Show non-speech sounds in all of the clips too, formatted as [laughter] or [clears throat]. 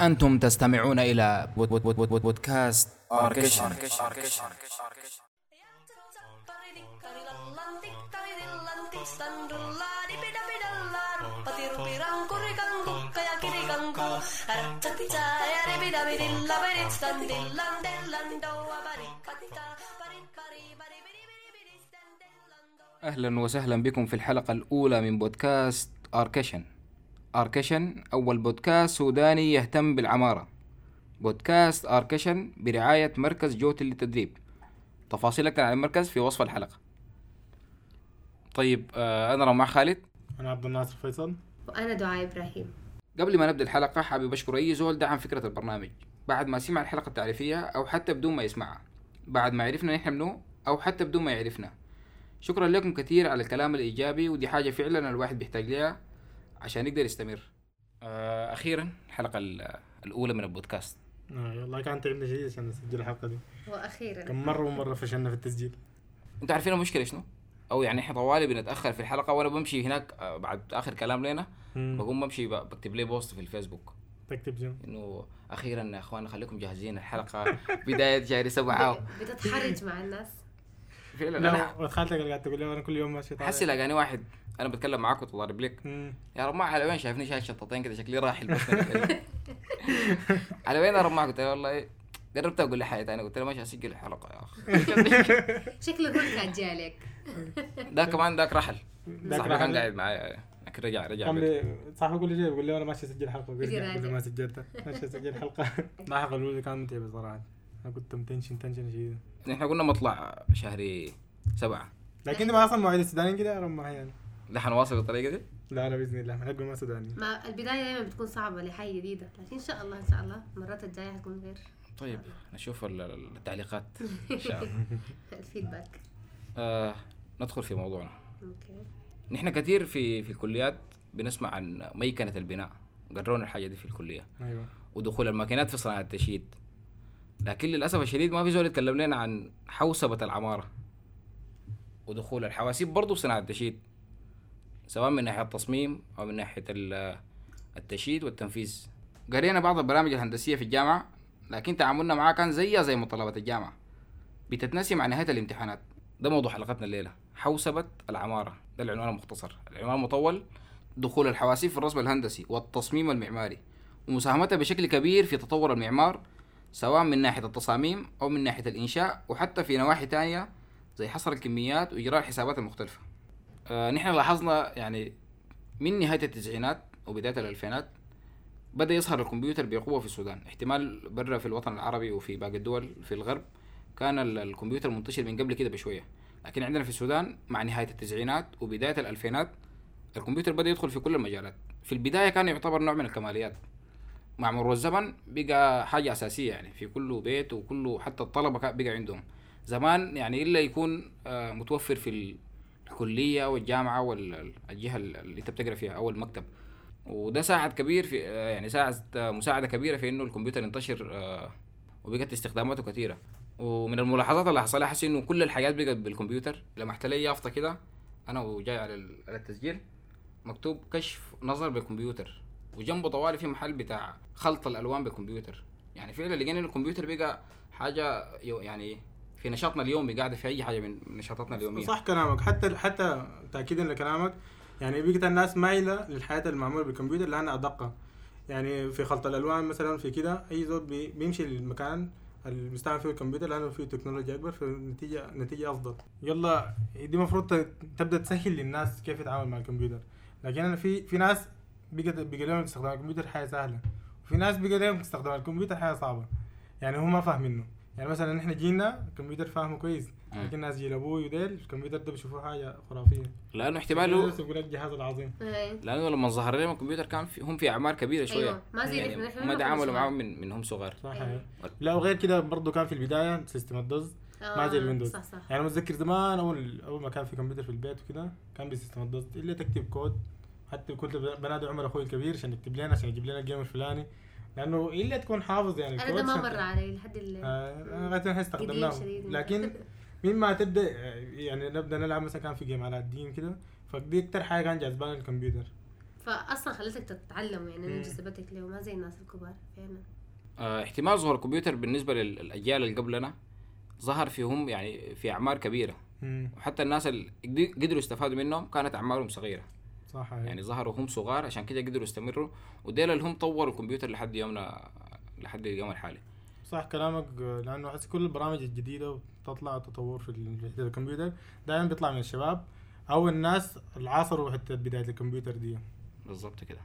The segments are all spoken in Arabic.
أنتم تستمعون إلى بود بود بود بود بود بودكاست أركيشن أهلا وسهلا بكم في الحلقة الأولى من بودكاست أركيشن. أركيشن أول بودكاست سوداني يهتم بالعمارة. بودكاست أركيشن برعاية مركز جوتي للتدريب تفاصيل أكثر عن المركز في وصف الحلقة. طيب آه أنا رماح خالد. أنا عبد الناصر فيصل وأنا دعاء إبراهيم قبل ما نبدأ الحلقة حابب أشكر أي زول دعم فكرة البرنامج. بعد ما سمع الحلقة التعريفية أو حتى بدون ما يسمعها. بعد ما عرفنا نحن منو أو حتى بدون ما يعرفنا. شكرا لكم كثير على الكلام الإيجابي ودي حاجة فعلا الواحد بيحتاج لها عشان يقدر يستمر. آه أخيرا الحلقة ال- الأولى من البودكاست. آه والله كان تعبنا شديد عشان نسجل الحلقة دي. وأخيرا كم مرة ومرة فشلنا في التسجيل. أنتوا عارفين المشكلة شنو؟ أو يعني إحنا طوالي بنتأخر في الحلقة وأنا بمشي هناك آه، بعد آخر كلام لنا. بقوم بمشي بكتب لي بوست في الفيسبوك. تكتب شنو؟ إنه أخيرا يا إخوان خليكم جاهزين الحلقة [laughs] بداية شهر سبعة. بتتحرج مع الناس. فعلا. لا أنا وخالتك اللي قاعد تقول لي أنا كل يوم ماشي حسي لاقاني واحد. أنا بتكلم معاك وتضارب لك. يا رماح على وين شايفني شايل شطتين كده؟ شكلي راحل بس [laughs] على وين يا رماح؟ قلت له والله قربت أقول لحياة أنا قلت له ماشي اسجل الحلقة يا أخي. [laughs] شكله هو كان جالك. [laughs] ده كمان ذاك رحل صاحبي كان. قاعد معايا. لكن رجع رجع كان صاحبي كل شيء بيقول لي أنا ماشي أسجل حلقة يقول لي راجع. ما سجلتها. ماشي أسجل حلقة. الحلقة الاولى كانت متعبه صراحة. أنا كنت متنشن tension شديد إحنا قلنا مطلع شهر سبعة. لكن انت ما أصلا مواعيد السودانيين كده يا رب يعني. ده حنواصل بالطريقة دي؟ لا لا بإذن الله. حنقول ما سوداني ما البداية دايما بتكون صعبة لحاجة جديدة لكن إن شاء الله إن شاء الله المرات الجاية حتكون غير. طيب نشوف ال- ال- التعليقات. [laughs] إن شاء الله. ال feedback. آه ندخل في موضوعنا. okay. نحن كثير في في الكليات بنسمع عن ميكنة البناء قرونا الحاجة دي في الكلية. أيوه. ودخول الماكينات في صناعة التشييد. لكن للأسف الشديد ما في زول يتكلم لنا عن حوسبة العمارة. ودخول الحواسيب برضو في صناعة التشييد. سواء من ناحية التصميم أو من ناحية ال- التشييد والتنفيذ. قرينا بعض البرامج الهندسية في الجامعة لكن تعاملنا معها كان زيها زي متطلبات الجامعة. بتتناسي مع نهاية الامتحانات. ده موضوع حلقتنا الليلة. حوسبة العمارة. ده العنوان المختصر. العنوان المطول دخول الحواسيب في الرسم الهندسي والتصميم المعماري ومساهمتها بشكل كبير في تطور المعمار سواء من ناحية التصاميم أو من ناحية الإنشاء وحتى في نواحي تانية زي حصر الكميات وإجراء الحسابات المختلفة. آه نحن لاحظنا يعني من نهاية التسعينات وبداية الألفينات بدأ يظهر الكمبيوتر بقوة في السودان. احتمال برا في الوطن العربي وفي باقي الدول في الغرب كان ال- الكمبيوتر منتشر من قبل كده بشوية. لكن عندنا في السودان مع نهاية التسعينات وبداية الألفينات الكمبيوتر بدأ يدخل في كل المجالات. في البداية كان يعتبر نوع من الكماليات. مع مرور الزمن بقى حاجة أساسية يعني في كل بيت وكله حتى الطلبة كا- بقى عندهم. زمان يعني إلا يكون آه، متوفر في الكلية والجامعة والجهة اللي أنت بتقرأ فيها أو المكتب. وده ساعد كبير في آه، يعني ساعد آه، مساعدة كبيرة في إنه الكمبيوتر ينتشر آه، وبقت استخداماته كثيرة ومن الملاحظات اللي حصلها حسي إنه كل الحاجات بقت بالكمبيوتر. لمحت لي يافطة كده أنا وجاي على ال- على التسجيل مكتوب كشف نظر بالكمبيوتر. وجنبه طوالي في محل بتاع خلط الألوان بالكمبيوتر. يعني فعلا لقينا الكمبيوتر بقى حاجة يعني في نشاطنا اليومي قاعدة في أي حاجة من نشاطاتنا اليومية. صح كلامك. حتى حتى تاكيدا لكلامك يعني بقت الناس مايلة للحياة المعموله بالكمبيوتر لانها ادق يعني في خلط الألوان مثلا في كده أي زول بي- بيمشي للمكان اللي بيستعمل فيه الكمبيوتر لأنه فيه تكنولوجيا أكبر فالنتيجه نتيجه أفضل. يلا دي المفروض تبدأ تسهل للناس كيف يتعامل مع الكمبيوتر. لكن أنا في في ناس بقت لهم استخدام الكمبيوتر حاجة سهلة وفي ناس بقى لهم استخدام الكمبيوتر حاجة صعبة. يعني هم ما فاهمينه. يعني مثلا إحنا جينا الكمبيوتر فاهمه كويس. لكن الناس جيل أبوي وديل الكمبيوتر ده بيشوفوه حاجة خرافية. لأنه احتماله بس يقول لك الجهاز العظيم. إيه. لأنه لما ظهر لهم الكمبيوتر كان في هم في أعمار كبيرة شوية. أيوة. ما زي يعني ما تعاملوا معاهم من من هم صغار. صح. أيوة. لا وغير كده برضه كان في البداية system صغار. ما زي آه، ال Windows. صح صح. يعني متذكر زمان اول أول ما كان في كمبيوتر في البيت وكده كان ب system ال DOS الا تكتب كود حتى كنت بنادي عمر أخوي الكبير عشان يكتب لنا عشان يجيب لنا ال game الفلاني. لأنه الا تكون حافظ يعني؟ الكود ده ما مر علي لحد ال آه، أنا لغاية الحين استخدمناه. [laughs] لكن مما تبدأ يعني نبدأ نلعب مثلا كان في جيم على الدين كده فدي أكتر حاجة كان جاذباني الكمبيوتر. فاصلا خلتك تتعلم يعني. إنه جذبتك له ما زي الناس الكبار فعلا آه، احتمال ظهور الكمبيوتر بالنسبة للأجيال اللي قبلنا ظهر فيهم يعني في أعمار كبيرة. مم. وحتى الناس اللي قد- قدروا يستفادوا منهم كانت أعمارهم صغيرة. صح يعني يعني ظهروا هم صغار عشان كده قدروا يستمروا وديل اللي هم طوروا الكمبيوتر لحد يومنا لحد اليوم الحالي. صح كلامك لأنه أحس كل البرامج الجديدة بتطلع تطور في الكمبيوتر. دائما بيطلع من الشباب أو الناس اللي عاصروا حتة بداية الكمبيوتر دي. بالظبط كده.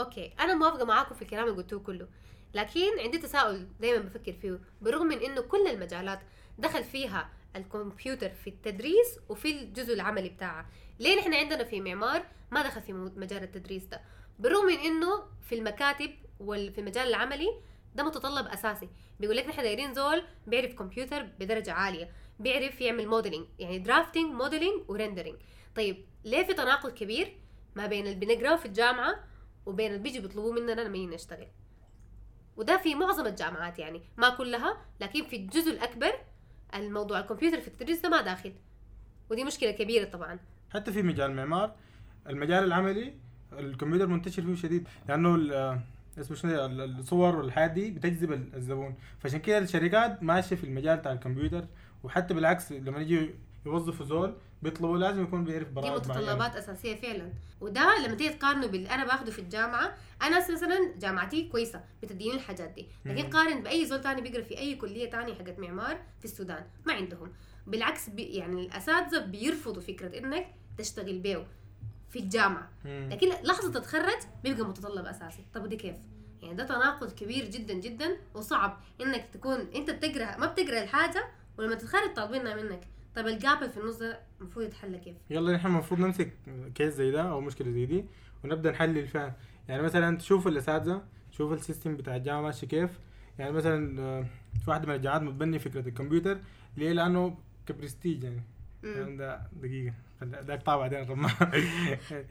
أوكي أنا موافقة معاكم في الكلام اللي قلتوه كله. لكن عندي تساؤل دائما بفكر فيه برغم من إنه كل المجالات دخل فيها الكمبيوتر في التدريس وفي الجزء العملي بتاعها ليه نحن عندنا في معمار ما دخل في مجال التدريس ده؟ بالرغم من إنه في المكاتب وفي المجال العملي ده متطلب أساسي. بيقول لك نحن دايرين زول بيعرف كمبيوتر بدرجة عالية بيعرف يعمل modeling يعني drafting modeling و rendering طيب ليه في تناقض كبير ما بين اللي بنقرأه في الجامعة وبين اللي بيجي بيطلبوه مننا لما نشتغل؟ وده في معظم الجامعات يعني ما كلها لكن في الجزء الأكبر الموضوع الكمبيوتر في التدريس ده ما داخل. ودي مشكلة كبيرة طبعا. حتى في مجال المعمار المجال العملي الكمبيوتر منتشر فيه شديد لأنه آه، اسمه شنو الصور والحياة دي بتجذب ال- الزبون. فعشان كده الشركات ماشية في المجال بتاع الكمبيوتر وحتى بالعكس لما يجي يوظفوا زول بيطلبوا لازم يكون بيعرف دي برامج معينة. متطلبات أساسية فعلا. وده لما تيجي تقارنه باللي أنا باخده في الجامعة أنا مثلا جامعتي كويسة بتديني الحاجات دي. لكن. قارن بأي زول تاني بيقرأ في أي كلية تانية حقت معمار في السودان ما عندهم. بالعكس بي يعني الأساتذة بيرفضوا فكرة إنك تشتغل بيه في الجامعة. لكن لحظة تتخرج بيبقى متطلب أساسي. طب ودي كيف؟ يعني ده تناقض كبير جدا جدا وصعب إنك تكون أنت بتقرأ ما بتقرأ الحاجة ولما تتخرج طالبينها منك. طب ال gap في النص ده المفروض يتحل كيف؟ يلا نحن المفروض نمسك case زي ده أو مشكلة زي دي ونبدأ نحلل فيها يعني مثلا تشوف الأساتذة تشوف ال system بتاع الجامعة ماشي كيف. يعني مثلا آه، في واحدة من الجامعات متبني فكرة الكمبيوتر ليه؟ لأنه كبرستيج يعني. يعني ده دقيقة. طبعا بعدين رمى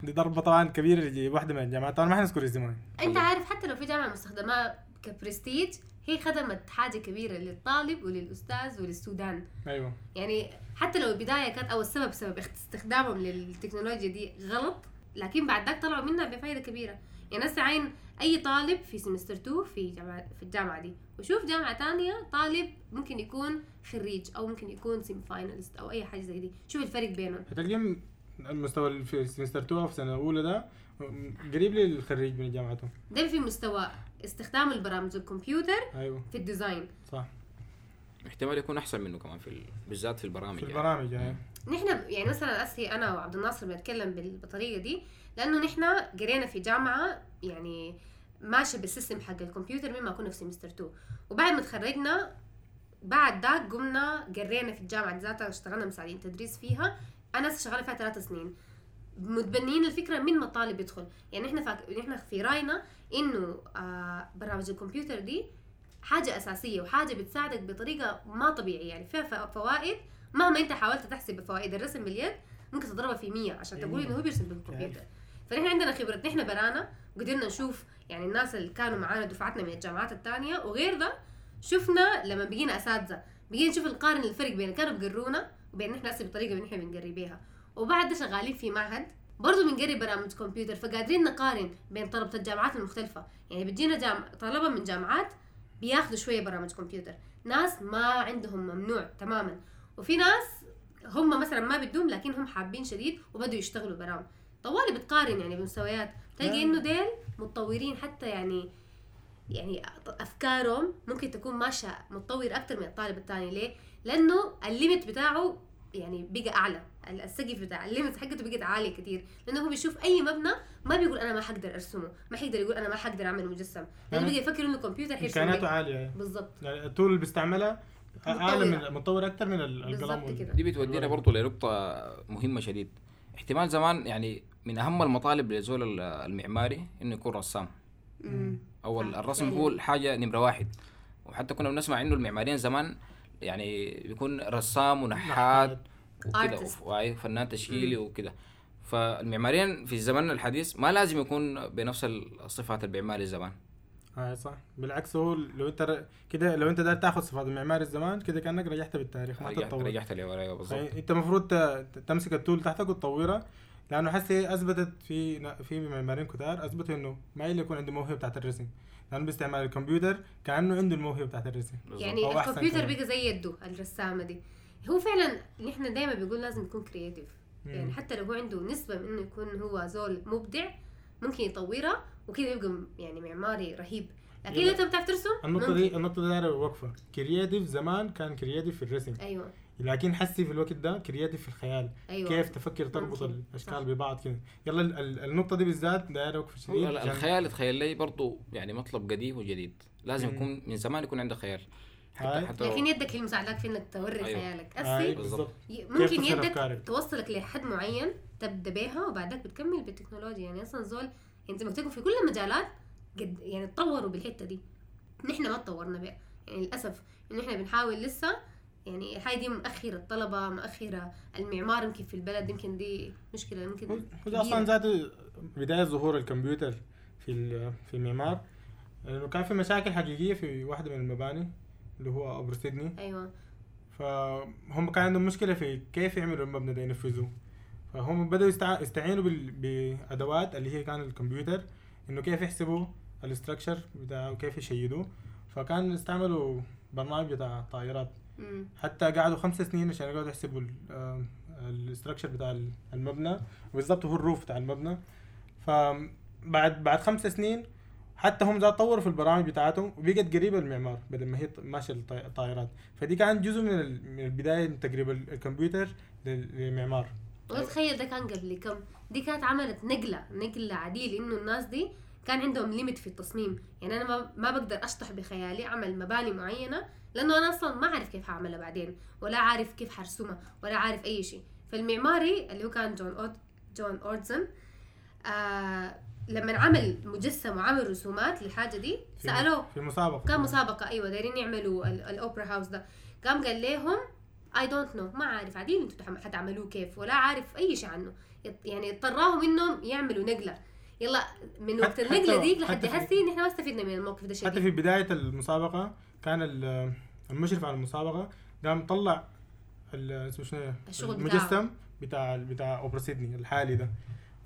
دي ضربة طبعا كبيرة لجي واحدة من الجامعات. طبعا ما حنذكر اسمها أنت عارف حتى لو في جامعة مستخدمة كبرستيج هي خدمت حاجة كبيرة للطالب وللأستاذ وللسودان. أيوه. يعني حتى لو البداية كانت أو السبب سبب استخدامهم للتكنولوجيا دي غلط لكن بعد ذاك طلعوا منها بفائده كبيرة. يعني هسه عين أي طالب في semester 2 في جامعه في الجامعة دي. وشوف جامعة تانية طالب ممكن يكون خريج أو ممكن يكون semi finalist أو أي حاجة زي دي. شوف الفرق بينهم. هتلاقيهم المستوى اللي في semester 2 أو في سنة أولى ده قريب للخريج من جامعته ده في مستوى استخدام البرامج الكمبيوتر أيوه. في ال design صح. احتمال يكون أحسن منه كمان في ال... بالذات في البرامج في يعني. البرامج يعني نحن يعني مثلا اسي أنا وعبد الناصر بنتكلم بال- بالطريقة دي لأنه نحن قرينا في جامعة يعني ماشية بال system حق الكمبيوتر مما كنا في semester 2 وبعد ما تخرجنا بعد ذاك قمنا قرينا في الجامعة ذاتها اشتغلنا مساعدين تدريس فيها. أنا شغالة فيها ثلاث سنين. متبنيين الفكرة من ما الطالب يدخل. يعني إحنا فاك... إحنا في رأينا إنه آه برامج الكمبيوتر دي حاجة أساسية وحاجة بتساعدك بطريقة ما طبيعية. يعني فيها فوائد مهما أنت حاولت تحسب فوائد الرسم باليد ممكن تضربها في 100 عشان تقول إنه هو بيرسم بالكمبيوتر. فنحن عندنا خبرة. نحن برانا وقدرنا نشوف يعني الناس اللي كانوا معانا دفعتنا من الجامعات الثانية وغير ده شفنا لما بقينا أساتذة بقينا نشوف القارن الفرق بين كانوا بيقرونا وبين نحن هسه بالطريقة اللي نحن بنقري بيها. وبعد ده شغالين في معهد برضه بنقري برامج كمبيوتر فقادرين نقارن بين طلبة الجامعات المختلفة. يعني بتجينا جام... طلبة من جامعات بياخذوا شوية برامج كمبيوتر. ناس ما عندهم ممنوع تماما. وفي ناس هم مثلا ما بدهم لكن هم حابين شديد وبدوا يشتغلوا برامج. طوالي بتقارن يعني بمستويات. تلاقي نعم. إنه ديل متطورين حتى يعني يعني أفكارهم ممكن تكون ماشية متطور أكثر من الطالب الثاني ليه؟ لأنه الليمت بتاعه يعني بقى أعلى. السقف بتاع الليمت حقته بقت عالية كتير. لأنه هو بيشوف أي مبنى ما بيقول أنا ما حقدر أرسمه. ما حيقدر يقول أنا ما حقدر أعمل مجسم. لأنه يعني بقى يفكر إنه كمبيوتر حيرسم امكانياته لي. عالية يعني. بالضبط. يعني التول اللي بيستعملها أعلى. من متطور أكثر من ال- القلم دي بتودينا برضو لنقطة مهمة شديد. احتمال زمان يعني من أهم المطالب لزول ال- المعماري إنه يكون رسام. صح، الرسم. هو الحاجة نمرة واحد. وحتى كنا بنسمع إنه المعماريين زمان يعني بيكون رسام ونحات وكده فنان تشكيلي وكده. فالمعماريين في الزمن الحديث ما لازم يكون بنفس الصفات اللي بيعماري زمان. آه صح. بالعكس هو لو انت كده لو انت داير تاخذ صفات المعماري الزمان كده كأنك رجعت بالتاريخ ما تتطور. رجعت لورا بالضبط. يعني انت المفروض تمسك ال tool تحتك وتطورها لأنه حسي أثبتت في في معماريين كتار أثبتوا إنه ما اللي يكون عنده موهبة بتاعت الرسم لأنه باستعمال الكمبيوتر كأنه عنده الموهبة بتاعت الرسم. يعني الكمبيوتر. بقى زي يده الرسامة دي هو فعلا نحن دائما بيقول لازم يكون creative يعني. حتى لو هو عنده نسبة من إنه يكون هو زول مبدع ممكن يطورها وكده يبقى يعني معماري رهيب لكن. إذا أنت بتعرف ترسم النقطة ممكن. دي النقطة دي دايرة وقفة creative زمان كان creative في الرسم أيوه لكن حسي في الوقت ده creative في الخيال. أيوه. كيف تفكر تربط ممكن. الأشكال. ببعض كده. يلا ال- ال- النقطة دي بالذات دايرة وقفة شديد لا لا عشان- الخيال تخيل لي برضو يعني مطلب قديم وجديد. لازم مم. يكون من زمان يكون عندك خيال. حتى لكن يدك هي مساعدك في إنك توري أيوة. خيالك. هاي أسي بالضبط. ي- كيف ممكن يدك؟ توصلك لحد معين تبدأ بيها وبعدك بتكمل بالتكنولوجيا. يعني أصلا زول يعني زي ما قلت لكم في كل المجالات قد يعني تطوروا بالحتة دي. نحن ما تطورنا بها يعني للأسف انه إحنا بنحاول لسه يعني هاي دي مؤخرة الطلبة مؤخرة المعمار يمكن في البلد يمكن دي مشكلة يمكن هو. أصلا ذاته بداية ظهور الكمبيوتر في في المعمار. انه كان في مشاكل حقيقية في واحدة من المباني اللي هو أبو سيدني. أيوه. فهم كان عندهم مشكلة في كيف يعملوا المبنى ده ينفذوه. فهم بدأوا يستع... يستعينوا. بأدوات اللي هي كان الكمبيوتر إنه كيف يحسبوا ال structure بتاعه وكيف يشيدوه. فكان استعملوا برنامج بتاع طائرات. مم. حتى قعدوا خمس سنين عشان يقعدوا يحسبوا ال structure بتاع المبنى وبالضبط هو ال roof بتاع المبنى. فبعد بعد خمس سنين حتى هم ذات طوروا في البرامج بتاعتهم وبقت قريبة للمعمار بدل ما هي ماشية الطائرات. فدي كانت جزء من ال- من البداية من تقريب ال- الكمبيوتر لل- للمعمار. وتخيل ده كان قبل كم؟ دي كانت عملت نقلة نقلة عديل إنه الناس دي كان عندهم limit في التصميم. يعني أنا ما, ما بقدر أشطح بخيالي اعمل مباني معينة لأنه أنا أصلا ما أعرف كيف هعملها بعدين ولا عارف كيف حرسمها ولا عارف أي شيء. فالمعماري اللي هو كان جون أوت جون اورتزن آه لما عمل مجسم وعمل رسومات للحاجة دي سألوه. في مسابقة. كان مسابقة أيوة دايرين يعملوا ال- ال opera house ده. قام قال لهم I don't know ما عارف عادين حتعم- حتعملوه كيف؟ ولا عارف أي شيء عنه. يعني اضطراهم إنهم يعملوا نقلة. يلا من وقت حتى- النقله حتى- ديك لحد حتى في- هسي نحن ما استفدنا من الموقف ده حتى شديد في بداية المسابقة كان ال- المشرف على المسابقة قام طلع ال- اسمه شنو المجسم بتاع بتاع أوبرا سيدني الحالي ده.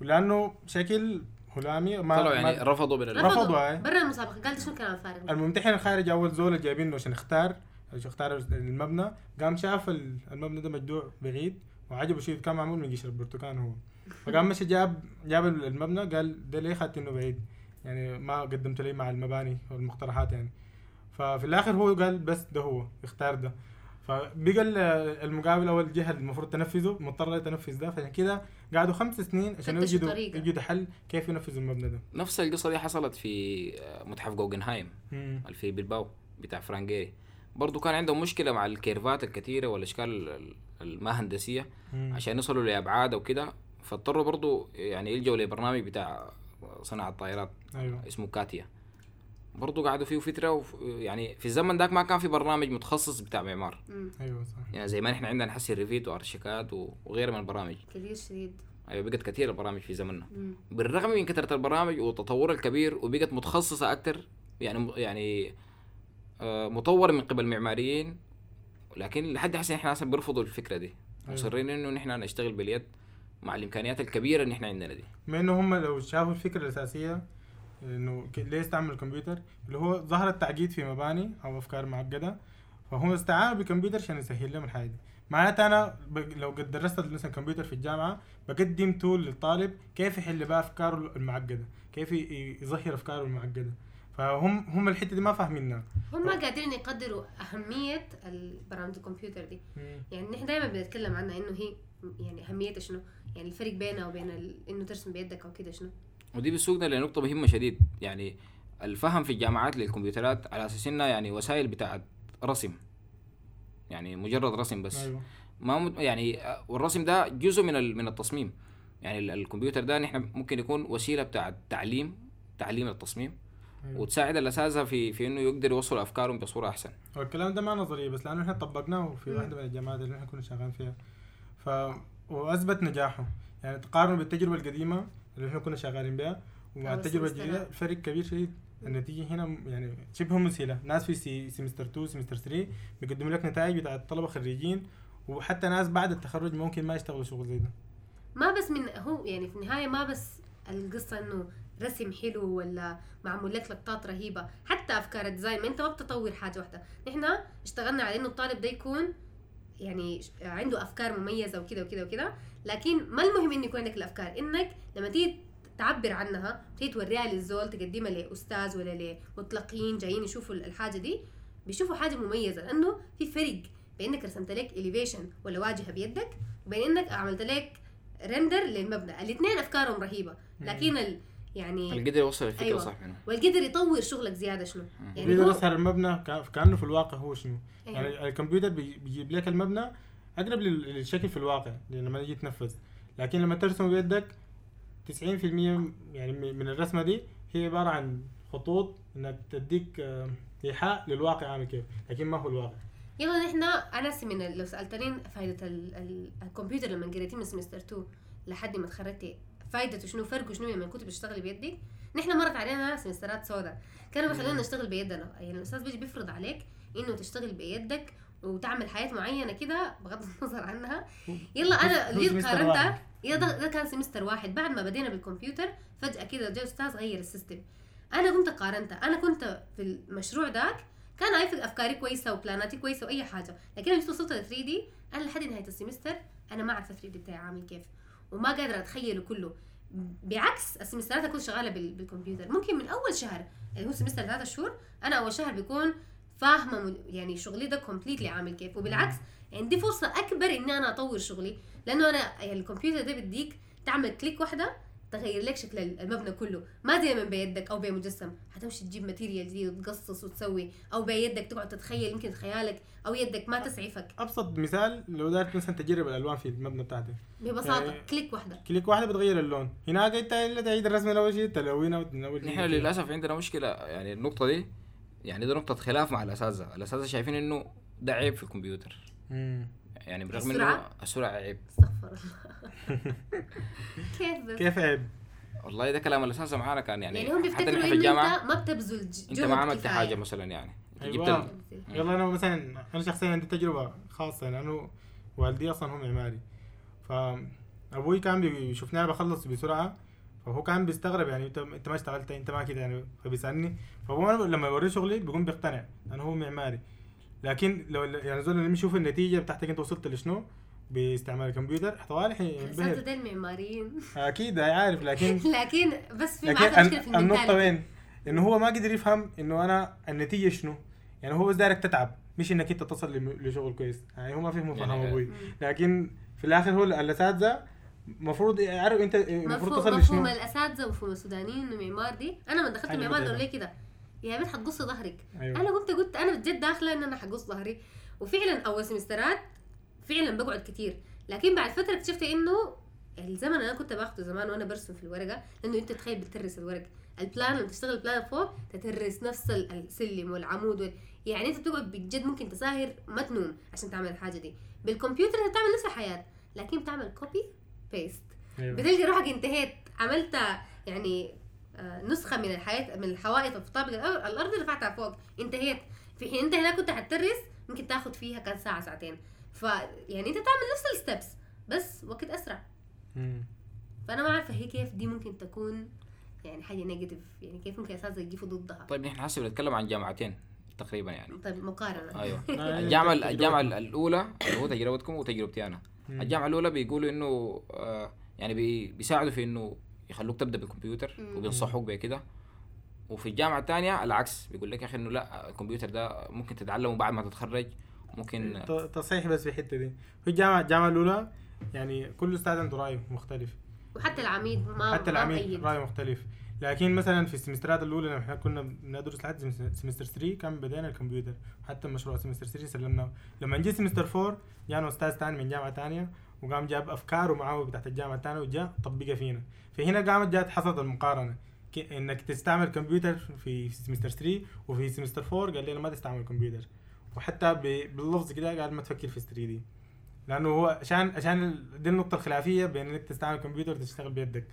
ولأنه شكل هلامي ما, طلعوا يعني ما رفضوا من رفضوا، رفضوا هاي. برا المسابقة قال شنو الكلام الفارغ ده؟ الممتحن الخارجي أول زول جايبينه عشان يختار عشان يختار المبنى قام شاف ال- المبنى ده مجدوع بعيد وعجبه شيء كان معمول من قشر البرتقال هو. فقام مشي جاب جاب المبنى قال ده ليه خدت إنه بعيد؟ يعني ما قدمت لي مع المباني والمقترحات يعني. ففي الآخر هو قال بس ده هو اختار ده. فبقى ال- المقابل أو الجهه اللي المفروض تنفذه مضطره تنفذ ده. فعشان كده قعدوا خمس سنين عشان يجدوا. يجدوا حل كيف ينفذوا المبنى ده. نفس القصة دي حصلت في آه، متحف جوجنهايم. اللي في بلباو بتاع فرانك جيري برضو كان عندهم مشكلة مع ال curve ات الكثيره والأشكال ال- الما هندسيه مم. عشان يصلوا لأبعاد وكده. فاضطروا برضو يعني يلجوا لبرنامج بتاع صناعة طائرات أيوه. اسمه كاتيا. برضو قعدوا فيه فترة وف... يعني في الزمن ذاك ما كان في برنامج متخصص بتاع معمار. أيوه صح يعني زي ما إحنا عندنا هسي ال Revit و ArchiCAD و- وغيرها من البرامج. كثير شديد. أيوه بقت كثير البرامج في زمننا. مم. بالرغم من كثرة البرامج والتطور الكبير وبقت متخصصة أكثر يعني يعني آه، مطورة من قبل معماريين لكن لحد هسه إحنا هسه بيرفضوا الفكرة دي. أيوة. مصرين إنه نحن نشتغل باليد. مع الإمكانيات الكبيرة اللي إحنا عندنا دي. بما إنه هم لو شافوا الفكرة الأساسية إنه ليه يستعمل الكمبيوتر؟ اللي هو ظهر التعقيد في مباني أو أفكار معقدة فهم استعانوا بالكمبيوتر عشان يسهل لهم الحاجة دي. معناتها أنا. لو قد درست مثلا كمبيوتر في الجامعة بقدم تول للطالب كيف يحل بها افكاره المعقدة كيف يظهر أفكاره المعقدة. فهم هم الحتة دي ما فاهمينها. هم ما قادرين يقدروا أهمية البرامج الكمبيوتر دي. يعني نحن دائما بنتكلم عنها إنه هي يعني أهميتها شنو؟ يعني الفرق بينها وبين ال... إنه ترسم بيدك أو كده شنو؟ ودي بتسوقنا لنقطة مهمة شديد. يعني الفهم في الجامعات للكمبيوترات على أساس إنها يعني وسائل بتاعت رسم. يعني مجرد رسم بس. أيوه. ما. يعني والرسم ده جزء من ال... من التصميم. يعني ال- الكمبيوتر ده نحن ممكن يكون وسيلة بتاعت تعليم تعليم التصميم. أيوة. وتساعد الأساتذة في في إنه يقدر يوصل أفكارهم بصورة أحسن. والكلام ده ما نظري بس لأنه إحنا طبقناه في. واحدة من الجامعات اللي إحنا كنا شغالين فيها. ف وأثبت نجاحه. يعني تقارنوا بالتجربة القديمة اللي إحنا كنا شغالين بها ومع التجربة الجديدة. فرق كبير شديد. النتيجة هنا يعني شبه مذهلة ناس في سي semester 2 semester 3 بيقدموا لك نتائج بتاعت طلبه خريجين وحتى ناس بعد التخرج ممكن ما يشتغلوا شغل زي ده. ما بس من هو يعني في النهاية ما بس القصة إنه رسم حلو ولا معمول لك لقطات رهيبة. حتى أفكار ال design ما أنت ما بتطور حاجة واحدة. نحن اشتغلنا على إنه الطالب ده يكون يعني عنده أفكار مميزة وكذا وكذا وكذا لكن ما المهم إنه يكون عندك الأفكار. إنك لما تيجي تعبر عنها تيجي توريها للزول تقدمها لأستاذ ولا لمتلقين جايين يشوفوا الحاجة دي بيشوفوا حاجة مميزة. لأنه في فرق بين إنك رسمت لك elevation ولا واجهة بيدك وبين إنك عملت لك render للمبنى. الاثنين أفكارهم رهيبة. لكن ال يعني اللي قدر يوصل الفكرة أيوة. صح منه. والقدر يطور شغلك زيادة شنو؟ يعني بيقدر هو يظهر المبنى كا- كأنه في الواقع هو شنو. أيوة. يعني الكمبيوتر بي- بيجيب لك المبنى أقرب لل- للشكل في الواقع لما يجي يتنفذ. لكن لما ترسم بيدك 90% يعني من من الرسمة دي هي عبارة عن خطوط إنك تديك آه، إيحاء للواقع عامل كيف. لكن ما هو الواقع. يلا نحن أنا من لو سألتني فائده ال ال الكمبيوتر لما قريتي من سمستر 2 لحد ما تخرجتي فائدته شنو فرقه شنو لما كنت بتشتغلي بيدك نحن مرت علينا semester ات سوداء. كانوا بيخلونا نشتغل بيدنا. يعني الأستاذ بيجي بيفرض عليك إنه تشتغل بيدك وتعمل حاجة معينة كده بغض [laughs] النظر عنها. يلا أنا جيت قارنتها. يا ده, ده كان semester واحد. بعد ما بدينا بالكمبيوتر فجأة كده جاء أستاذ غير ال system. أنا كنت قارنتها. أنا كنت في المشروع ذاك كان عارف افكاري كويسة و plan اتي كويسة وأي حاجة. لكن لما وصلت ل 3D أنا لحد نهاية ال semester أنا ما عارفة 3D بتاعي عامل كيف. وما قادرة أتخيله كله. بعكس ال semester ات كنت شغالة بال- بالكمبيوتر. ممكن من أول شهر اللي هو semester ثلاثة شهور أنا أول شهر بيكون فاهمة يعني شغلي ده completely عامل كيف. وبالعكس عندي فرصة أكبر إني أنا أطور شغلي. لأنه أنا يعني الكمبيوتر ده بيديك تعمل click واحدة تغير لك شكل المبنى كله. ما من بيدك أو بمجسم. حتمشي تجيب material جديد وتقصص وتسوي. أو بيدك تقعد تتخيل يمكن خيالك. أو يدك ما تسعفك. أبسط مثال لو دارك مثلا تجرب الألوان في المبنى بتاعتك ببساطة يعني- click واحدة. click واحدة بتغير اللون. هناك إنت إلا تعيد الرسمة من اول شيء تلونها ومن اول نحن للأسف عندنا مشكلة. يعني النقطة دي يعني ده نقطة خلاف مع الأساتذة. الأساتذة شايفين إنه ده عيب في الكمبيوتر. مم. يعني برغم إنه؟ السرعة عيب استغفر الله [laughs] كيف بس؟ كيف عيب؟ والله ده كلام الاساتذه معانا كان يعني, يعني هم بيفتكروا في إنه الجامعة أنت ما بتبذل أنت ما عملت. حاجة مثلا يعني أيوة. جبت ال- يلا أنا مثلا أنا شخصيا عندي تجربة خاصة لأنه والدي أصلا هو معماري فابوي كان بيشوفني أنا بخلص بسرعة فهو كان بيستغرب يعني أنت أنت ما اشتغلت أنت ما كده يعني فبيسألني فهو لما يوريه شغلي بيكون بيقتنع لأنه هو معماري لكن لو يعني زول لما يشوف النتيجة بتاعتك انت وصلت لشنو؟ باستعمال الكمبيوتر طوالي حينبهر ده المعماريين أكيد عارف لكن [laughs] لكن بس في لكن معاه مشكله في الن- النقطة المنتاليتي وين؟ إنه هو ما قدر يفهم إنه أنا النتيجة شنو؟ يعني هو بس دايرك تتعب مش إنك أنت تصل لم- لشغل كويس، يعني هو ما فهمه فهم يعني- أبوي، لكن في الآخر هو الأساتذة المفروض يعرف أنت المفروض مفهوم تصل مفهوم لشنو؟ الأساتذة ومفهوم السودانيين انه معمار دي. أنا لما دخلت حاجة معمار متعبة. قالوا لي كده. يا بنت حتقص ظهرك. أيوه. أنا قلت قلت أنا بجد داخلة إن أنا حقص ظهري. وفعلا أول سمسترات فعلا بقعد كتير. لكن بعد فترة اكتشفت إنه الزمن أنا كنت باخده زمان وأنا برسم في الورقة لأنه أنت تخيل ب trace الورق. ال plan لما تشتغل ال plan فوق ت trace نفس ال- السلم والعمود وال... يعني أنت بتقعد بجد ممكن تساهر ما تنوم عشان تعمل الحاجة دي. بالكمبيوتر انت بتعمل نفس الحاجة لكن بتعمل copy paste أيوه. بتلقى روحك انتهيت عملت يعني نسخة من الحياة من الحوائط في طابق الأرض رفعتها فوق. انتهيت. في حين انت هناك كنت حت trace ممكن تاخد فيها كان ساعة ساعتين. ف يعني انت تعمل نفس ال steps بس وقت أسرع. مم. فأنا ما عارفة هي كيف دي ممكن تكون يعني حاجة negative يعني كيف ممكن أساسا يجيبوا ضدها. طيب نحن هسه بنتكلم عن جامعتين تقريبا يعني. طيب مقارنة. أيوه. [laughs] آه، الجامعة. الجامعة الأولى اللي هو تجربتكم وتجربتي أنا. الجامعة الأولى بيقولوا إنه آه يعني بي بيساعدوا في إنه يخلوك تبدأ بالكمبيوتر. وبينصحوك بكده وفي الجامعة الثانية العكس بيقول لك يا أخي إنه لا الكمبيوتر ده ممكن تتعلمه بعد ما تتخرج ممكن ت- تصحيح بس في الحتة دي. في الجامعة الجامعة الأولى يعني كل أستاذ عنده رأي مختلف. وحتى العميد ما حتى العميد. رأي مختلف. لكن مثلا في السمسترات الأولى لما إحنا كنا بندرس لحد سمس- سمستر 3 كان بدينا الكمبيوتر. حتى مشروع سمستر 3 سلمناه. لما نجي سمستر 4 جانا أستاذ ثاني من جامعة ثانية وقام جاب أفكاره معاه بتاعت الجامعة الثانية وجاء طبقها فينا. فهنا قامت جات حصلت المقارنة. إنك تستعمل كمبيوتر في semester 3 وفي semester 4 قال لنا ما تستعمل كمبيوتر. وحتى باللفظ كده قال ما تفكر في 3D. لأنه هو عشان عشان دي النقطة الخلافية بين إنك تستعمل كمبيوتر وتشتغل بيدك.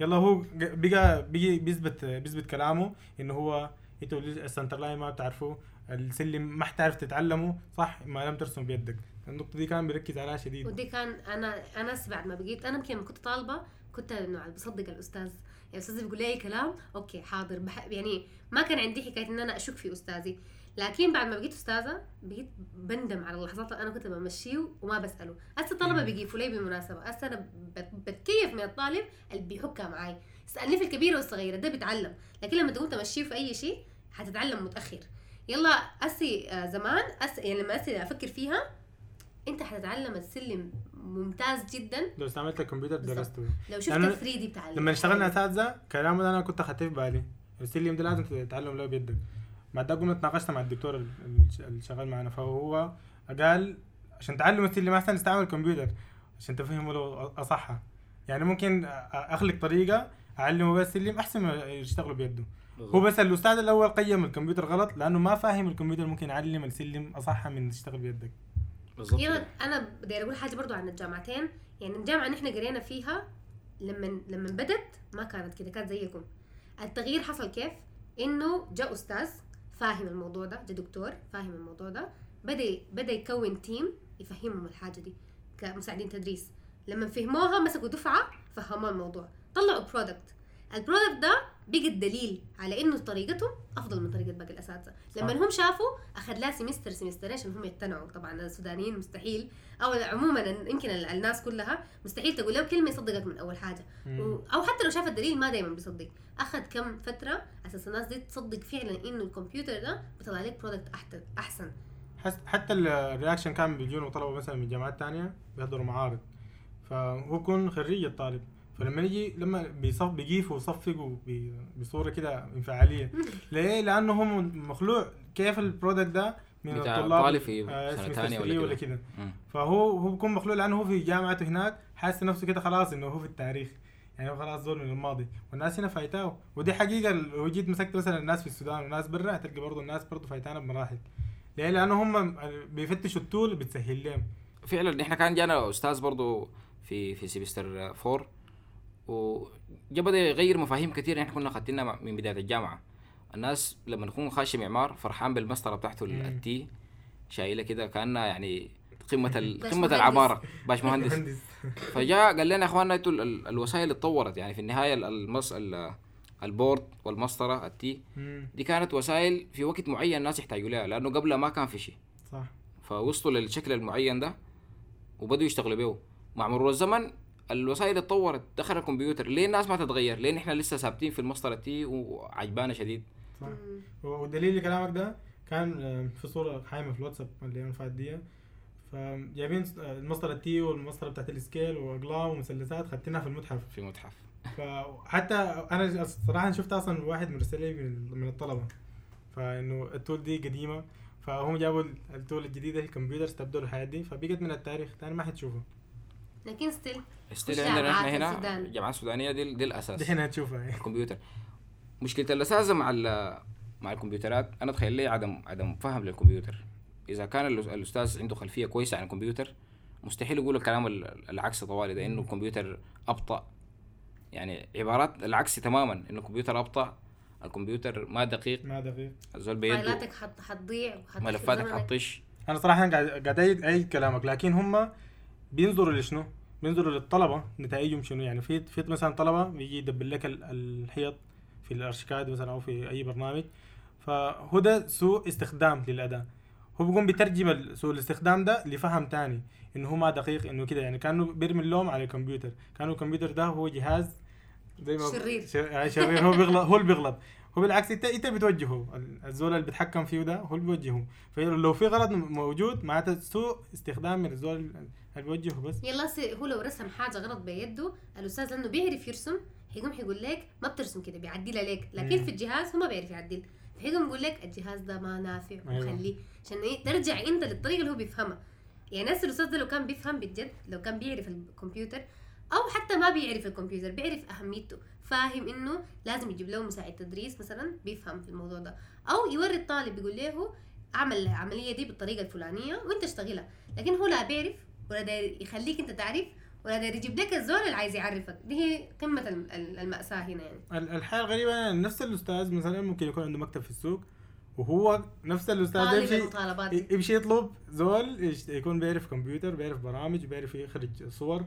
يلا هو بقى بيجي بيثبت بيثبت كلامه إنه هو إنتوا ال center line ما بتعرفوه السلم ما حتعرف تتعلمه صح؟ ما لم ترسم بيدك. النقطة دي كان بيركز عليها شديد. ودي كان أنا أنا بعد ما بقيت أنا يمكن كنت طالبة كنت انه بصدق الأستاذ. يعني الأستاذ بيقول لي أي كلام أوكي حاضر. بح... يعني ما كان عندي حكاية إن أنا أشك في أستاذي. لكن بعد ما بقيت أستاذة بقيت بندم على اللحظات اللي أنا كنت بمشيه وما بسأله. هسه الطلبة. بيقيفوا لي بالمناسبه هسه أنا بت- بتكيف من الطالب اللي بيحكها معي اسالني في الكبيرة والصغيرة ده بيتعلم. لكن لما تقوم تمشيه في أي شيء حتتعلم متأخر. يلا اسي آه، زمان أسي يعني لما اسي أفكر فيها أنت حتتعلم السلم ممتاز جدا. لو استعملت الكمبيوتر بالضبط. درسته لو شفت لأنه ال 3 دي بتاع لما اشتغلنا أساتذة كلامه ده أنا كنت أخدته في بالي. السلم ده لازم تتعلم له بيدك بعد ده قمت تناقشت مع الدكتور ال- ال- اللي شغال معنا فهو قال عشان تعلم السلم احسن استعمل الكمبيوتر عشان تفهمه له اصحها يعني ممكن أخلق طريقة أعلمه بس السلم أحسن ما يشتغلوا بيده. هو بس الأستاذ الأول قيم الكمبيوتر غلط لأنه ما فاهم الكمبيوتر ممكن يعلم السلم اصح من تشتغل بيدك. بالظبط كده. أنا بدي أقول حاجة برضو عن الجامعتين. يعني الجامعة اللي إحنا قرينا فيها لما لما بدت ما كانت كده كانت زيكم. التغيير حصل كيف؟ إنه جاء أستاذ فاهم الموضوع ده جاء دكتور فاهم الموضوع ده بدا بدأ يكون تيم يفهمهم الحاجة دي كمساعدين تدريس. لما فهموها مسكوا دفعة فهموا الموضوع. طلعوا product ال product ده بقى الدليل على إنه طريقتهم أفضل من طريقة باقي الأساتذة. لما هم شافوا أخذ لها semester سمسترين عشان هم يقتنعوا. طبعا السودانيين مستحيل. أو عموما يمكن ال- الناس كلها مستحيل تقول له كلمة يصدقك من أول حاجة. و- أو حتى لو شاف الدليل ما دائما بيصدق. أخذ كم فترة أساس الناس دي تصدق فعلا إنه الكمبيوتر ده بيطلع لك product احسن أحسن. حس- حتى ال- ال reaction كان بيجونا طلبه مثلا من جامعات تانية بيحضروا معارض. فهو بيكون خريج الطالب. فلما يجي لما بيصف بيقيفوا ويصفقوا ب- بصورة كده انفعالية. [laughs] ليه؟ لأنه هم مخلوع. كيف البرودكت ده؟ من بتاع الطلاب. طالب في آه، تانية تسرية ولا ولا كده. فهو هو بيكون مخلوع لأنه هو في جامعته هناك حاسس نفسه كده خلاص إنه هو في التاريخ. يعني هو خلاص زول من الماضي. والناس هنا فايتاه. ودي حقيقة لو جيت مسكت مثلا الناس في السودان والناس برا هتلقى برضه الناس برضه فايتانا بمراحل. ليه؟ لأنه هم بيفتشوا ال tool بتسهل لهم. فعلا إحنا كان جانا أستاذ برضو في في semester 4 وجا بدا يغير مفاهيم كثير إحنا كنا خدتنا من بداية الجامعة. الناس لما نكون خاش معمار فرحان بالمسطرة بتاعته. التي شايلة كده كأنها يعني قمة [laughs] قمة مهندس. العمارة باش [laughs] مهندس. فجاء قال لنا يا إخواننا إنتوا ال- ال- الوسائل اتطورت. يعني في النهاية ال- المص ال- ال board والمسطرة ال T دي كانت وسائل في وقت معين الناس يحتاجوا لها لأنه قبلها ما كان في شيء. صح. فوصلوا للشكل المعين ده وبدوا يشتغلوا به. مع مرور الزمن الوسائل اتطورت دخل الكمبيوتر. ليه الناس ما تتغير؟ ليه إحنا لسه ثابتين في المسطره T وعجبانا شديد. صح. مم. والدليل لكلامك ده كان آه، في صورة حايمة في الواتساب اللي أنا فات دي فجايبين آه، المسطرة ال T والمسطرة بتاعت ال scale واقلام ومثلثات خدتينها في المتحف. في المتحف. فحتى أنا صراحة شفت أصلا واحد مرسل لي من الطلبة. فإنه ال tool دي قديمة. فهم جابوا ال tool الجديدة الكمبيوتر استبدلوا الحياة دي. فبقت من التاريخ تاني ما حتشوفها لكن still still عندنا إحنا هنا السودان. الجامعات السودانية دي, دي الأساس. دحين هتشوفها الكمبيوتر. مشكلة الاساتذه مع ال- مع الكمبيوترات أنا تخيل لي عدم عدم فهم للكمبيوتر. إذا كان الأستاذ عنده خلفية كويسة عن الكمبيوتر مستحيل يقول الكلام ال- العكس طوالي ده إنه الكمبيوتر أبطأ. يعني عبارات العكس تماما إنه الكمبيوتر أبطأ الكمبيوتر ما دقيق. ما دقيق. الزول بيده فايلاتك حت- حتضيع ملفاتك. حطش أنا صراحة قاعد قاعد أعيد كلامك لكن هم بينظروا لشنو؟ بينظروا للطلبة نتائجهم شنو؟ يعني في في مثلا طلبة بيجي يدبل لك ال- الحيط في الأرشيكاد مثلا أو في أي برنامج فهو ده سوء استخدام للأداة. هو بيقوم بيترجم سوء الاستخدام ده لفهم تاني إنه هو ما دقيق إنه كده. يعني كأنه بيرمي اللوم على الكمبيوتر. كأنه الكمبيوتر ده هو جهاز زي ما شرير. آه، شرير. هو بيغلط هو اللي بيغلط. هو بالعكس إنت إنت بتوجهه. ال- الزول اللي بيتحكم فيه ده هو اللي بيوجهه. فلو في غلط موجود معناته سوء استخدام من الزول اللي بيوجهه بس. يلا هو لو رسم حاجة غلط بيده الأستاذ لأنه بيعرف يرسم هيقوم حيقول لك ما بترسم كده بيعدلها لك لكن مم. في الجهاز هو ما بيعرف يعدل. فهيقوم يقول لك الجهاز ده ما نافع أيوة. وخليه عشان إيه؟ ترجع انت للطريقة اللي هو بيفهمها. يعني نفس الأستاذ ده لو كان بيفهم بجد لو كان بيعرف الكمبيوتر أو حتى ما بيعرف الكمبيوتر بيعرف أهميته. فاهم إنه لازم يجيب له مساعد تدريس مثلا بيفهم في الموضوع ده. أو يوري الطالب يقول له اعمل العملية دي بالطريقة الفلانية وأنت اشتغلها. لكن هو لا بيعرف ولا داير يخليك انت تعرف ولا داير يجيب لك الزول اللي عايز يعرفك. دي هي قمة الم- ال- المأساة هنا يعني. ال- الحاجة الغريبه نفس الأستاذ مثلا ممكن يكون عنده مكتب في السوق وهو نفس الأستاذ يمشي. يمشي يطلب زول يكون بيعرف كمبيوتر بيعرف برامج بيعرف يخرج صور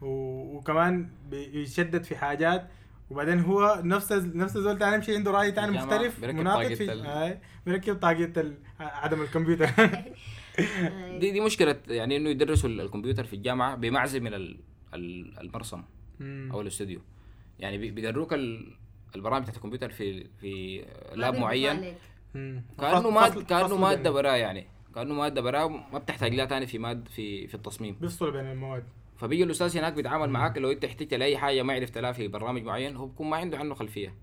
وكمان بيشدد في حاجات. وبعدين هو نفس نفس الزول تاني يمشي عنده رأي تاني مختلف بيركب مناقض في ال- آي بيركب طاقية عدم الكمبيوتر. آه، [laughs] [laughs] دي دي مشكلة يعني إنه يدرسوا ال- الكمبيوتر في الجامعة بمعزل من ال- ال- المرسم. أو الاستوديو. يعني بي- بيدروك ال- البرامج بتاعت الكمبيوتر في في lab معين. كأنه فصل- ماد فصل- كأنه مادة براه يعني. كأنه مادة براه ما بتحتاج لها تاني في ماد في في التصميم. بيفصل بين المواد. فبيجي الأستاذ هناك بيتعامل معاك لو أنت احتجت لأي حاجة ما عرفت لها في برنامج معين هو بيكون ما عنده عنه خلفية.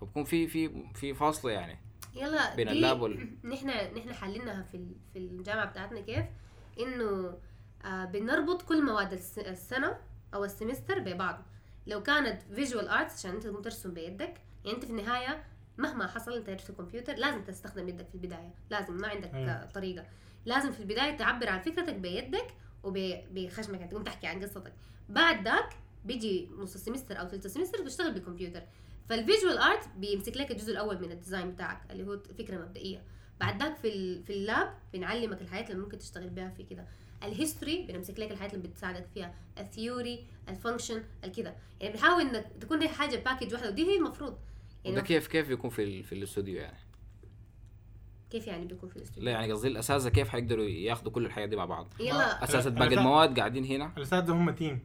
فبكون في في في فاصله يعني. يلا بين دي ال lab وال- [clears throat] نحن نحن حللناها في ال- في الجامعة بتاعتنا كيف؟ إنه آه بنربط كل مواد الس- السنة أو ال semester ببعض. لو كانت visual arts عشان أنت تقوم ترسم بيدك يعني أنت في النهاية مهما حصل أنت عرفت الكمبيوتر لازم تستخدم يدك في البداية. لازم ما عندك أيوة. طريقة. لازم في البداية تعبر عن فكرتك بيدك وبخشمك يعني تقوم تحكي عن قصتك. بعد ذاك بيجي نص ال semester أو ثلث ال semester بتشتغل بالكمبيوتر فال visual art بيمسك لك الجزء الأول من ال design بتاعك اللي هو فكرة مبدئية. بعد ذاك في ال- في ال lab بنعلمك الحاجات اللي ممكن تشتغل بيها في كده. ال history بنمسك لك الحاجات اللي بتساعدك فيها. ال theory ال function الكده يعني بنحاول انك تكون دي حاجة package واحدة ودي هي المفروض. يعني كيف كيف بيكون في ال- في الاستوديو يعني؟ كيف يعني بيكون في الاستوديو؟ لا يعني قصدي الأساتذة كيف حيقدروا ياخدوا كل الحاجات دي مع بعض؟ يلا. أساتذة باقي المواد قاعدين هنا؟ الأساتذة هم team.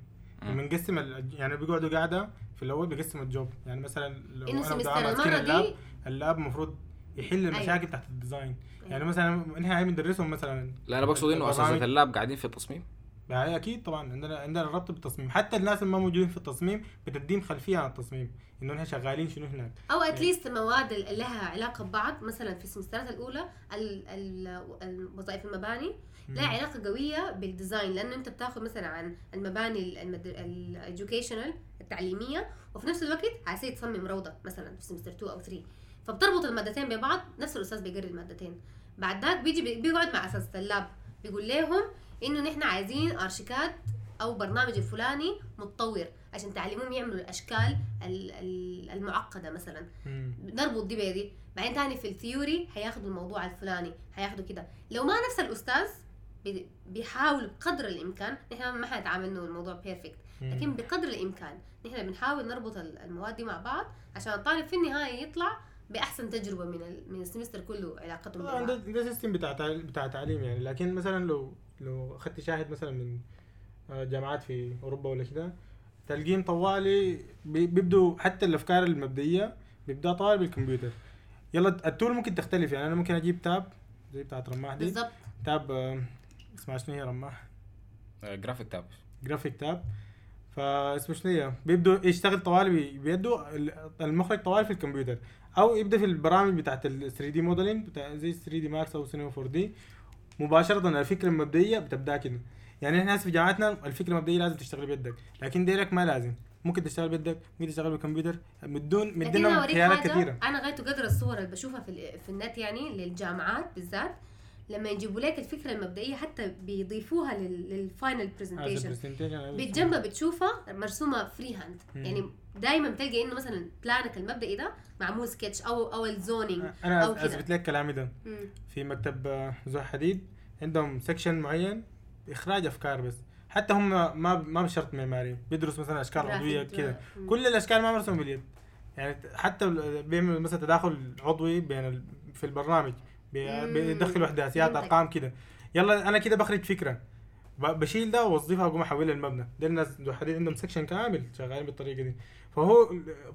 بنقسم ال- يعني بيقعدوا قاعدة في الأول بيقسم ال job. يعني مثلا لو أنا وده semester ماسكين ال lab ال lab المفروض يحل المشاكل أيوة. تحت ال design. يعني أيوة. مثلا إحنا هاي بندرسهم مثلا لا أنا بقصد إنه اساتذه ال lab قاعدين في التصميم. يعني أكيد طبعا عندنا عندنا الربط بالتصميم. حتى الناس اللي ما موجودين في التصميم بتديهم خلفية عن التصميم إنه إحنا شغالين شنو هناك. أو at least مواد اللي لها علاقة ببعض. مثلا في السمسترات الأولى ال- ال- الوظائف المباني لها علاقة قوية بال design لأنه أنت بتاخذ مثلا عن المباني ال educational التعليمية وفي نفس الوقت عايز تصمم روضة مثلا في semester 2 أو 3 فبتربط المادتين ببعض نفس الأستاذ بيقرر المادتين. بعد ذاك بيجي بي- بيقعد مع اساتذه ال lab بيقول لهم إنه نحن عايزين ارشيكاد أو برنامج الفلاني متطور عشان تعلموهم يعملوا الأشكال ال- ال- المعقدة مثلا. نربط دي بيدي بعدين تاني في ال theory هياخدوا الموضوع الفلاني هياخدوا كده لو ما نفس الأستاذ بي- بيحاول بقدر الإمكان نحن ما حنتعامل إنه الموضوع perfect لكن. بقدر الإمكان نحن بنحاول نربط ال- المواد دي مع بعض عشان الطالب في النهاية يطلع بأحسن تجربة من ال- من ال semester كله علاقتهم طبعا ببعض. ده ده system بتاع بتاع تعليم يعني. لكن مثلا لو لو اخذت شاهد مثلا من آه، جامعات في أوروبا ولا كده تلقين طوالي بي- بيبدوا حتى الأفكار المبدئية بيبدأ طوال بالكمبيوتر. يلا ال tool ممكن تختلف يعني. أنا ممكن أجيب tab زي بتاعت رماح دي. بالضبط. tab آه، اسمها شنو هي رماح؟ آه، graphic tab graphic tab فاسمه شنو هي؟ بيبدوا يشتغل طوالي بي- بيده ال- المخرج طوالي في الكمبيوتر. أو يبدأ في البرامج بتاعت ال 3D modeling بتاع زي 3D Max أو سينما 4 دي مباشرة الفكرة المبدئية بتبدأ كده. يعني إحنا في جامعتنا الفكرة المبدئية لازم تشتغل بيدك. لكن direct ما لازم. ممكن تشتغل بيدك ممكن تشتغل بالكمبيوتر. مدون مدينا خيارات كثيرة. أنا غاية قدر الصور اللي بشوفها في في النت يعني للجامعات بالذات. لما يجيبوا لك الفكرة المبدئية حتى بيضيفوها لل- لل final presentation بالجنب بتشوفها مرسومة freehand. يعني دايما بتلقى إنه مثلا plan ك المبدئي ده معمول سكتش أو أو ال zoning أنا أو. اثبت لك كلامي ده مم. في مكتب زها حديد عندهم section معين إخراج أفكار بس حتى هم ما ما بشرط معماري بيدرس مثلا أشكال عضوية كده. كل الأشكال ما مرسومة باليد يعني حتى بيعمل مثلا تداخل عضوي بين. في البرنامج بي- مم. بيدخلوا احداثيات فهمتك. أرقام كده. يلا أنا كده بخرج فكرة. بشيل ده وأوظفها وأقوم أحولها للمبنى ده الناس حديد عندهم section كامل شغالين بالطريقة دي. فهو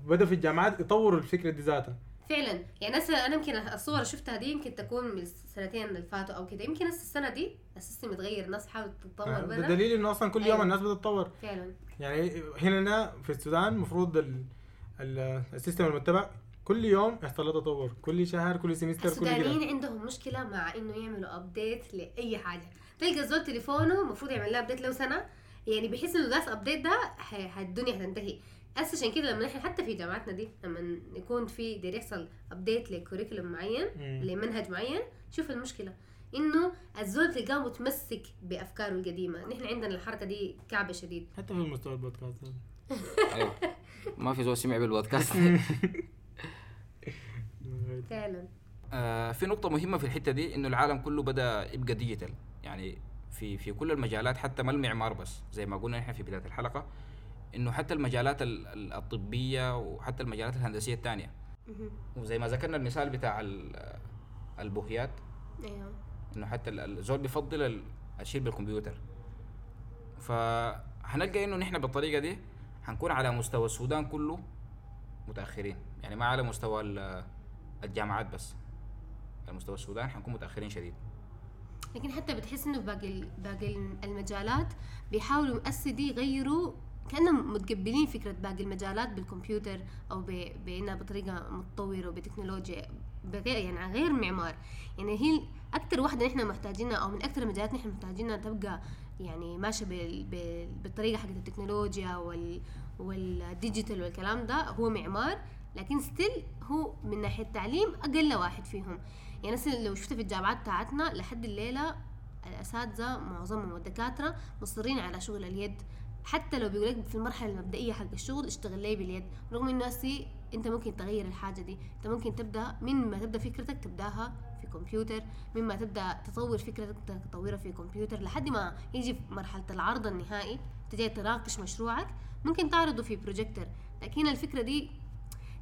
بدا في الجامعات يطوروا الفكرة دي ذاتها فعلا. يعني أنا يمكن الصور اللي شفتها دي يمكن تكون من السنتين اللي فاتوا أو كده. يمكن هسه السنة دي ال system يتغير الناس تحاول تتطور ده بنا دليل إنه أصلا كل يوم أيوة. الناس بتتطور. فعلا. يعني هنا في السودان المفروض ال... ال... ال system المتبع كل يوم يحصل له تطور. كل شهر كل semester كل كده. السودانيين عندهم مشكلة مع إنه يعملوا update لأي حاجة. تلقى الزول تليفونه المفروض يعمل له update له سنة. يعني بيحس إنه ذات update ده الدنيا هتنتهي. هسه عشان كده لما نحن حتى في جامعاتنا دي لما يكون في داير يحصل update ل curriculum معين مم. لمنهج معين شوف المشكلة. إنه الزول تلقاه متمسك بأفكاره القديمة. نحن عندنا الحركة دي كعبه شديد. حتى في مستوى البودكاست. هذا. [laughs] أيوه. ما في زول سمع بالبودكاست. [laughs] فعلا. آه، في نقطة مهمة في الحتة دي إنه العالم كله بدأ يبقى ديجيتال. يعني في في كل المجالات حتى ما المعمار بس زي ما قلنا إحنا في بداية الحلقة إنه حتى المجالات ال- ال- الطبية وحتى المجالات الهندسية الثانية. وزي ما ذكرنا المثال بتاع ال- البوهيات. أيوه. إنه حتى ال- الزول بيفضل ال- الشيء بالكمبيوتر. فهنلقى إنه نحن بالطريقة دي حنكون على مستوى السودان كله متأخرين. يعني ما على مستوى الجامعات بس. على مستوى السودان حنكون متأخرين شديد. لكن حتى بتحس إنه باقي باقي المجالات بيحاولوا مؤسسة دي يغيروا كأنهم متقبلين فكرة باقي المجالات بالكمبيوتر أو بإنها بطريقة متطورة وبتكنولوجيا بغير يعني غير معمار. يعني هي أكثر واحدة نحن محتاجينها أو من أكثر المجالات نحن محتاجينها تبقى يعني ماشية بال بال بالطريقة حقت التكنولوجيا وال وال digital والكلام ده هو معمار. لكن still هو من ناحية التعليم أقل واحد فيهم. يعني مثلا لو شفت في الجامعات بتاعتنا لحد الليلة الأساتذة معظمهم والدكاتره مصرين على شغل اليد. حتى لو بيقول لك في المرحلة المبدئية حق الشغل اشتغل لي باليد؟ رغم إنه هسي أنت ممكن تغير الحاجة دي. أنت ممكن تبدأ من ما تبدأ فكرتك تبدأها في كمبيوتر مما تبدأ تطور فكرتك تطورها في كمبيوتر لحد ما يجي في مرحلة العرض النهائي تجي تناقش مشروعك ممكن تعرضه في بروجيكتور لكن الفكرة دي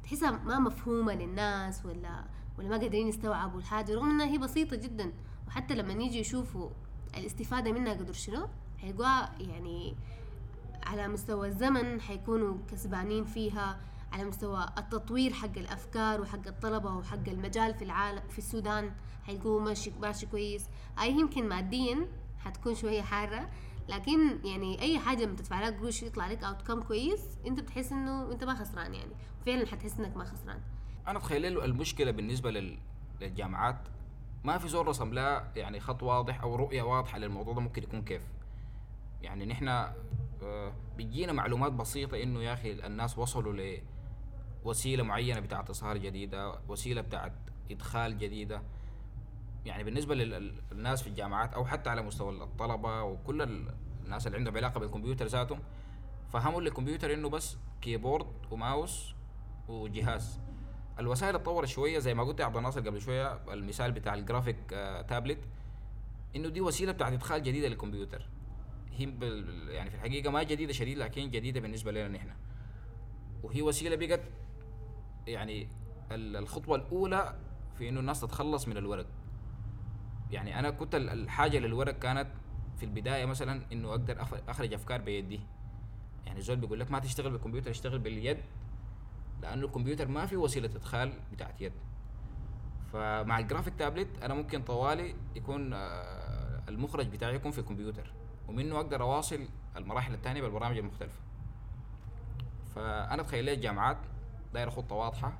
تحسها ما مفهومة للناس ولا ولا ما قادرين يستوعبوا الحاجة رغم إنها هي بسيطة جدا. وحتى لما يجي يشوفوا الاستفادة منها قدر شنو؟ حيلقوها يعني على مستوى الزمن حيكونوا كسبانين فيها على مستوى التطوير حق الأفكار وحق الطلبة وحق المجال في العالم في السودان حيلقوه ماشي ماشي كويس. أي يمكن ماديا حتكون شوية حارة لكن يعني أي حاجة لما تدفع لك قروش يطلع لك اوت كم كويس أنت بتحس إنه أنت ما خسران يعني. فعلا حتحس إنك ما خسران. أنا اتخيل له المشكلة بالنسبة لل... للجامعات ما في زول رسم لها يعني خط واضح أو رؤية واضحة للموضوع ده ممكن يكون كيف. يعني نحن آه، بيجينا معلومات بسيطة إنه يا أخي الناس وصلوا لوسيلة معينة بتاعت إصهار جديدة وسيلة بتاعت إدخال جديدة. يعني بالنسبة للناس في الجامعات أو حتى على مستوى الطلبة وكل ال- الناس اللي عندهم علاقة بالكمبيوتر ذاتهم فهموا الكمبيوتر إنه بس keyboard و mouse وجهاز. الوسائل اتطورت شوية زي ما قلت يا عبد الناصر قبل شوية المثال بتاع الجرافيك آه، تابلت إنه دي وسيلة بتاعت إدخال جديدة للكمبيوتر. هي يعني في الحقيقة ما جديدة شديد لكن جديدة بالنسبة لنا نحن. وهي وسيلة بقت يعني ال- الخطوة الأولى في إنه الناس تتخلص من الورق. يعني أنا كنت ال- الحاجة للورق كانت في البداية مثلا إنه أقدر أخرج أفكار بيدي. يعني زول بيقول لك ما تشتغل بالكمبيوتر اشتغل باليد لأنه الكمبيوتر ما في وسيلة إدخال بتاعت يد. فمع ال graphic tablet أنا ممكن طوالي يكون آه، المخرج بتاعي يكون في الكمبيوتر ومنه أقدر أواصل المراحل الثانية بالبرامج المختلفة. فأنا اتخيل لي الجامعات دايرة خطه واضحه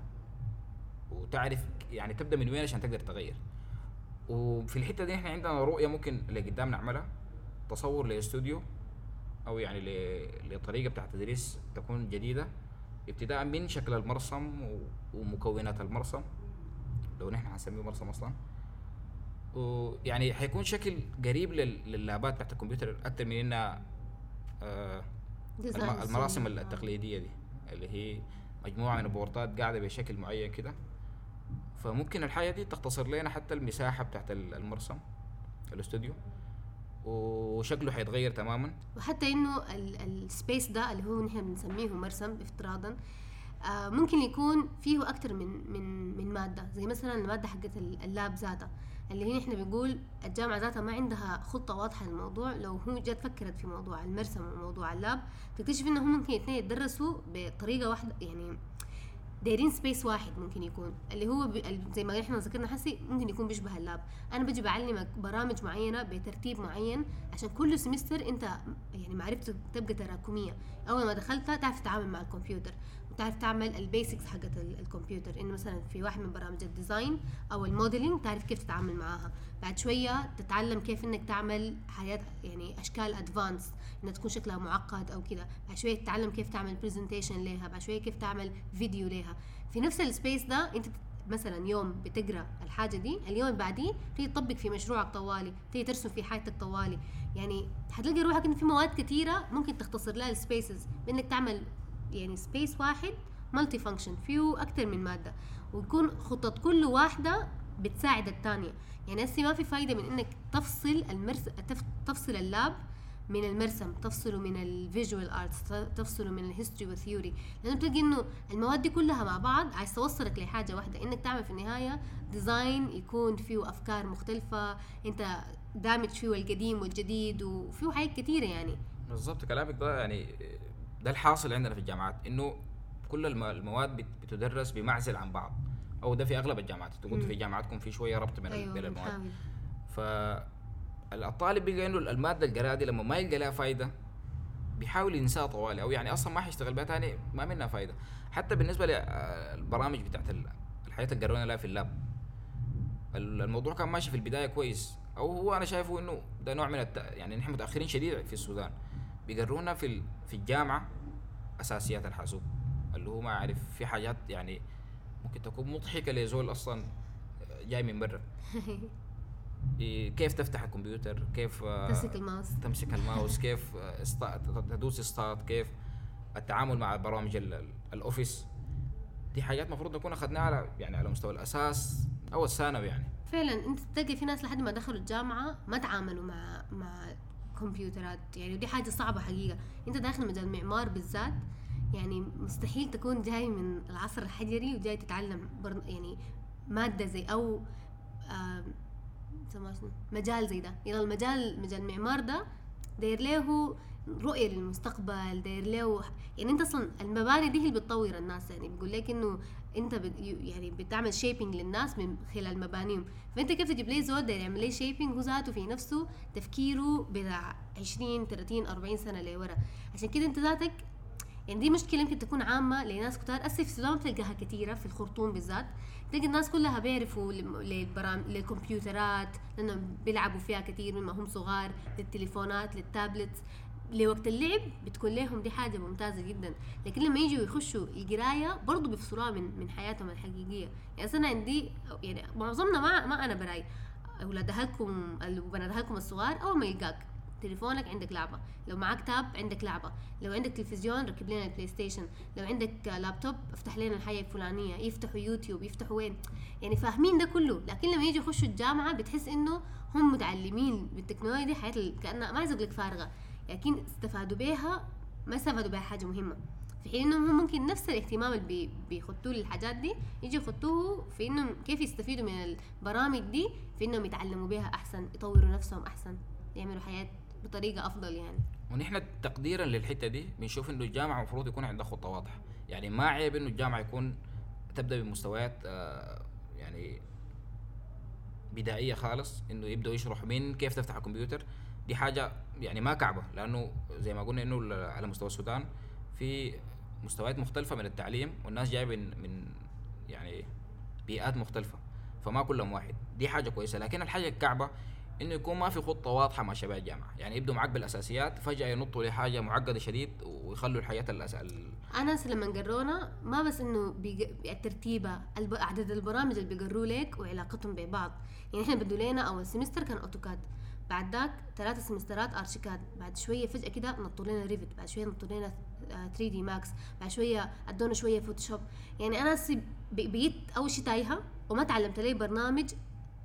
وتعرف يعني تبدأ من وين عشان تقدر تغير. وفي الحتة دي إحنا عندنا رؤية ممكن اللي قدام نعملها. تصور لاستوديو أو يعني ل- لطريقة بتاعت تدريس تكون جديدة ابتداء من شكل المرسم و- ومكونات المرسم. لو نحن حنسميه مرسم أصلا. ويعني حيكون شكل قريب لل- لللابات بتاعت الكمبيوتر أكثر من إنها آه الم- المراسم سوري. التقليدية دي اللي هي مجموعة من البورتات قاعدة بشكل معين كده. فممكن الحاجة دي تختصر لنا حتى المساحة بتاعت ال- المرسم الاستوديو. وشكله حيتغير تماما. وحتى إنه ال space ده اللي هو نحن بنسميه مرسم افتراضا آه ممكن يكون فيه أكتر من من من مادة. زي مثلا المادة حقت ال- ال lab ذاتها اللي هي نحن بنقول الجامعة ذاتها ما عندها خطة واضحة للموضوع. لو هو جت فكرت في موضوع المرسم وموضوع ال lab تكتشف انهم ممكن اثنين يتدرسوا بطريقة واحدة يعني دايرين space واحد ممكن يكون اللي هو ب... زي ما إحنا ذكرنا حسي ممكن يكون بيشبه ال lab. أنا بجي بعلمك برامج معينة بترتيب معين عشان كل semester أنت يعني معرفتك تبقى تراكمية. أول ما دخلتها تعرف تتعامل مع الكمبيوتر. وتعرف تعمل ال basics حقت ال- الكمبيوتر. انه مثلا في واحد من برامج ال design أو ال modeling تعرف كيف تتعامل معاها. بعد شوية تتعلم كيف إنك تعمل حاجات يعني أشكال advanced إنها تكون شكلها معقد أو كده. بعد شوية تتعلم كيف تعمل presentation لها بعد شوية كيف تعمل فيديو لها في نفس ال space ده أنت مثلا يوم بتقرأ الحاجة دي اليوم اللي بعديه تيجي تطبق في مشروعك طوالي تيجي ترسم في حاجتك طوالي. يعني حتلاقي روحك انه في مواد كثيره ممكن تختصر لها ال spaces بإنك تعمل يعني space واحد multi function فيه أكثر من مادة. ويكون خطط كل واحدة بتساعد الثانية يعني هسه ما في فايدة من إنك تفصل المرس تف- تفصل ال lab من المرسم تفصله من ال visual arts تفصله من ال history وال theory لأنه بتلاقي إنه المواد دي كلها مع بعض عايز توصلك لحاجة واحدة. إنك تعمل في النهاية design يكون فيه أفكار مختلفة. أنت دامج فيه القديم والجديد وفيه حاجات كثيره يعني. بالظبط كلامك ده يعني ده الحاصل عندنا في الجامعات إنه كل الم- المواد بت- بتدرس بمعزل عن بعض. أو ده في أغلب الجامعات. أنتوا مم. في جامعاتكم في شوية ربط بين بين المواد. بنحاول فالطالب بيلقى انه المادة القراءه دي لما ما يلقى لها فايدة بيحاول ينساها طوالي أو يعني أصلا ما حيشتغل بها تاني ما منها فايدة. حتى بالنسبة للبرامج بتاعت ال- الحياة اللي قرونا لها في اللاب. ال- الموضوع كان ماشي في البداية كويس. أو هو أنا شايفه إنه ده نوع من الت... يعني نحن متأخرين شديد في السودان. بيقرونا في. في الجامعة أساسيات الحاسوب اللي هو ما عارف في حاجات يعني ممكن تكون مضحكة لزول أصلا جاي من برا. [laughs] إيه، كيف تفتح الكمبيوتر؟ كيف آه، تمسك الماوس. تمسك الماوس. [laughs] كيف آه، تدوس start كيف التعامل مع برامج ال- ال- ال Office؟ دي حاجات المفروض نكون أخذناها على يعني على مستوى الأساس أو الثانوي يعني. فعلا أنت تلاقي في ناس لحد ما دخلوا الجامعة ما تعاملوا مع مع كمبيوترات. يعني ودي حاجة صعبة حقيقة. انت داخل مجال المعمار بالذات يعني مستحيل تكون جاي من العصر الحجري وجاي تتعلم برن... يعني مادة زي أو؟ مجال زي ده. يعني المجال مجال المعمار ده داير له رؤية للمستقبل داير له يعني أنت أصلا المباني دي اللي بتطور الناس. يعني بيقول لك إنه انت بت يعني بتعمل shaping للناس من خلال مبانيهم. فانت كيف تجيب لي زول داير يعمل لي shaping هو ذاته في نفسه تفكيره بتاع 20 30 40 سنة لورا. عشان كده انت ذاتك يعني دي مشكلة يمكن تكون عامة لناس كتار. اسف في السودان بتلقاها كثيره في الخرطوم بالذات. تلاقي الناس كلها بيعرفوا للبرام... للكمبيوترات لأنهم بيلعبوا فيها كثير من ما هم صغار للتليفونات لل tablets. لوقت اللعب بتكون لهم دي حاجة ممتازة جدا. لكن لما يجوا يخشوا القراية برضه بيفصلوها من من حياتهم الحقيقية. يعني أنا عندي يعني معظمنا ما ما أنا براي. أولاد أهلكم وبنات أهلكم الصغار أول ما يلقاك تليفونك عندك لعبة. لو معك tab عندك لعبة. لو عندك تلفزيون ركب لنا ال PlayStation لو عندك لابتوب افتح لنا الحاجة الفلانية. يفتحوا يوتيوب يفتحوا وين. يعني فاهمين ده كله. لكن لما يجوا يخشوا الجامعة بتحس إنه هم متعلمين بالتكنولوجيا ال- كأنها ما عايز لك فارغة. لكن استفادوا بيها ما استفادوا بيها حاجة مهمة. في حين إنهم هم ممكن نفس الاهتمام اللي بي- بيخطوه للحاجات دي يجي يخطوه في إنهم كيف يستفيدوا من البرامج دي في إنهم يتعلموا بيها أحسن يطوروا نفسهم أحسن يعملوا حياة بطريقة أفضل يعني. ونحن تقديرا للحتة دي بنشوف إنه الجامعة المفروض يكون عندها خطة واضحة. يعني ما عيب إنه الجامعة يكون تبدأ بمستويات آه، يعني بدائية خالص إنه يبدأوا يشرحوا من كيف تفتح الكمبيوتر. دي حاجة يعني ما كعبة لأنه زي ما قلنا إنه على مستوى السودان في مستويات مختلفة من التعليم والناس جاية من من يعني بيئات مختلفة فما كلهم واحد. دي حاجة كويسة. لكن الحاجة الكعبة إنه يكون ما في خطة واضحة مع شباب الجامعة. يعني يبدوا معاك بالأساسيات فجأة ينطوا لحاجة معقدة شديد ويخلوا الحاجة الأس... ال- انس لما قرونا ما بس إنه بيج... الترتيبه الب... عدد البرامج اللي بيقروا لك وعلاقتهم ببعض. يعني إحنا بدوا لنا أول semester كان AutoCAD بعد ذاك ثلاثة سمسترات ArchiCAD. بعد شوية فجأة كده نطوا لنا Revit بعد شوية نطوا لنا 3D Max بعد شوية أدونا شوية Photoshop يعني أنا بقيت أول شيء تايهة وما تعلمت لي برنامج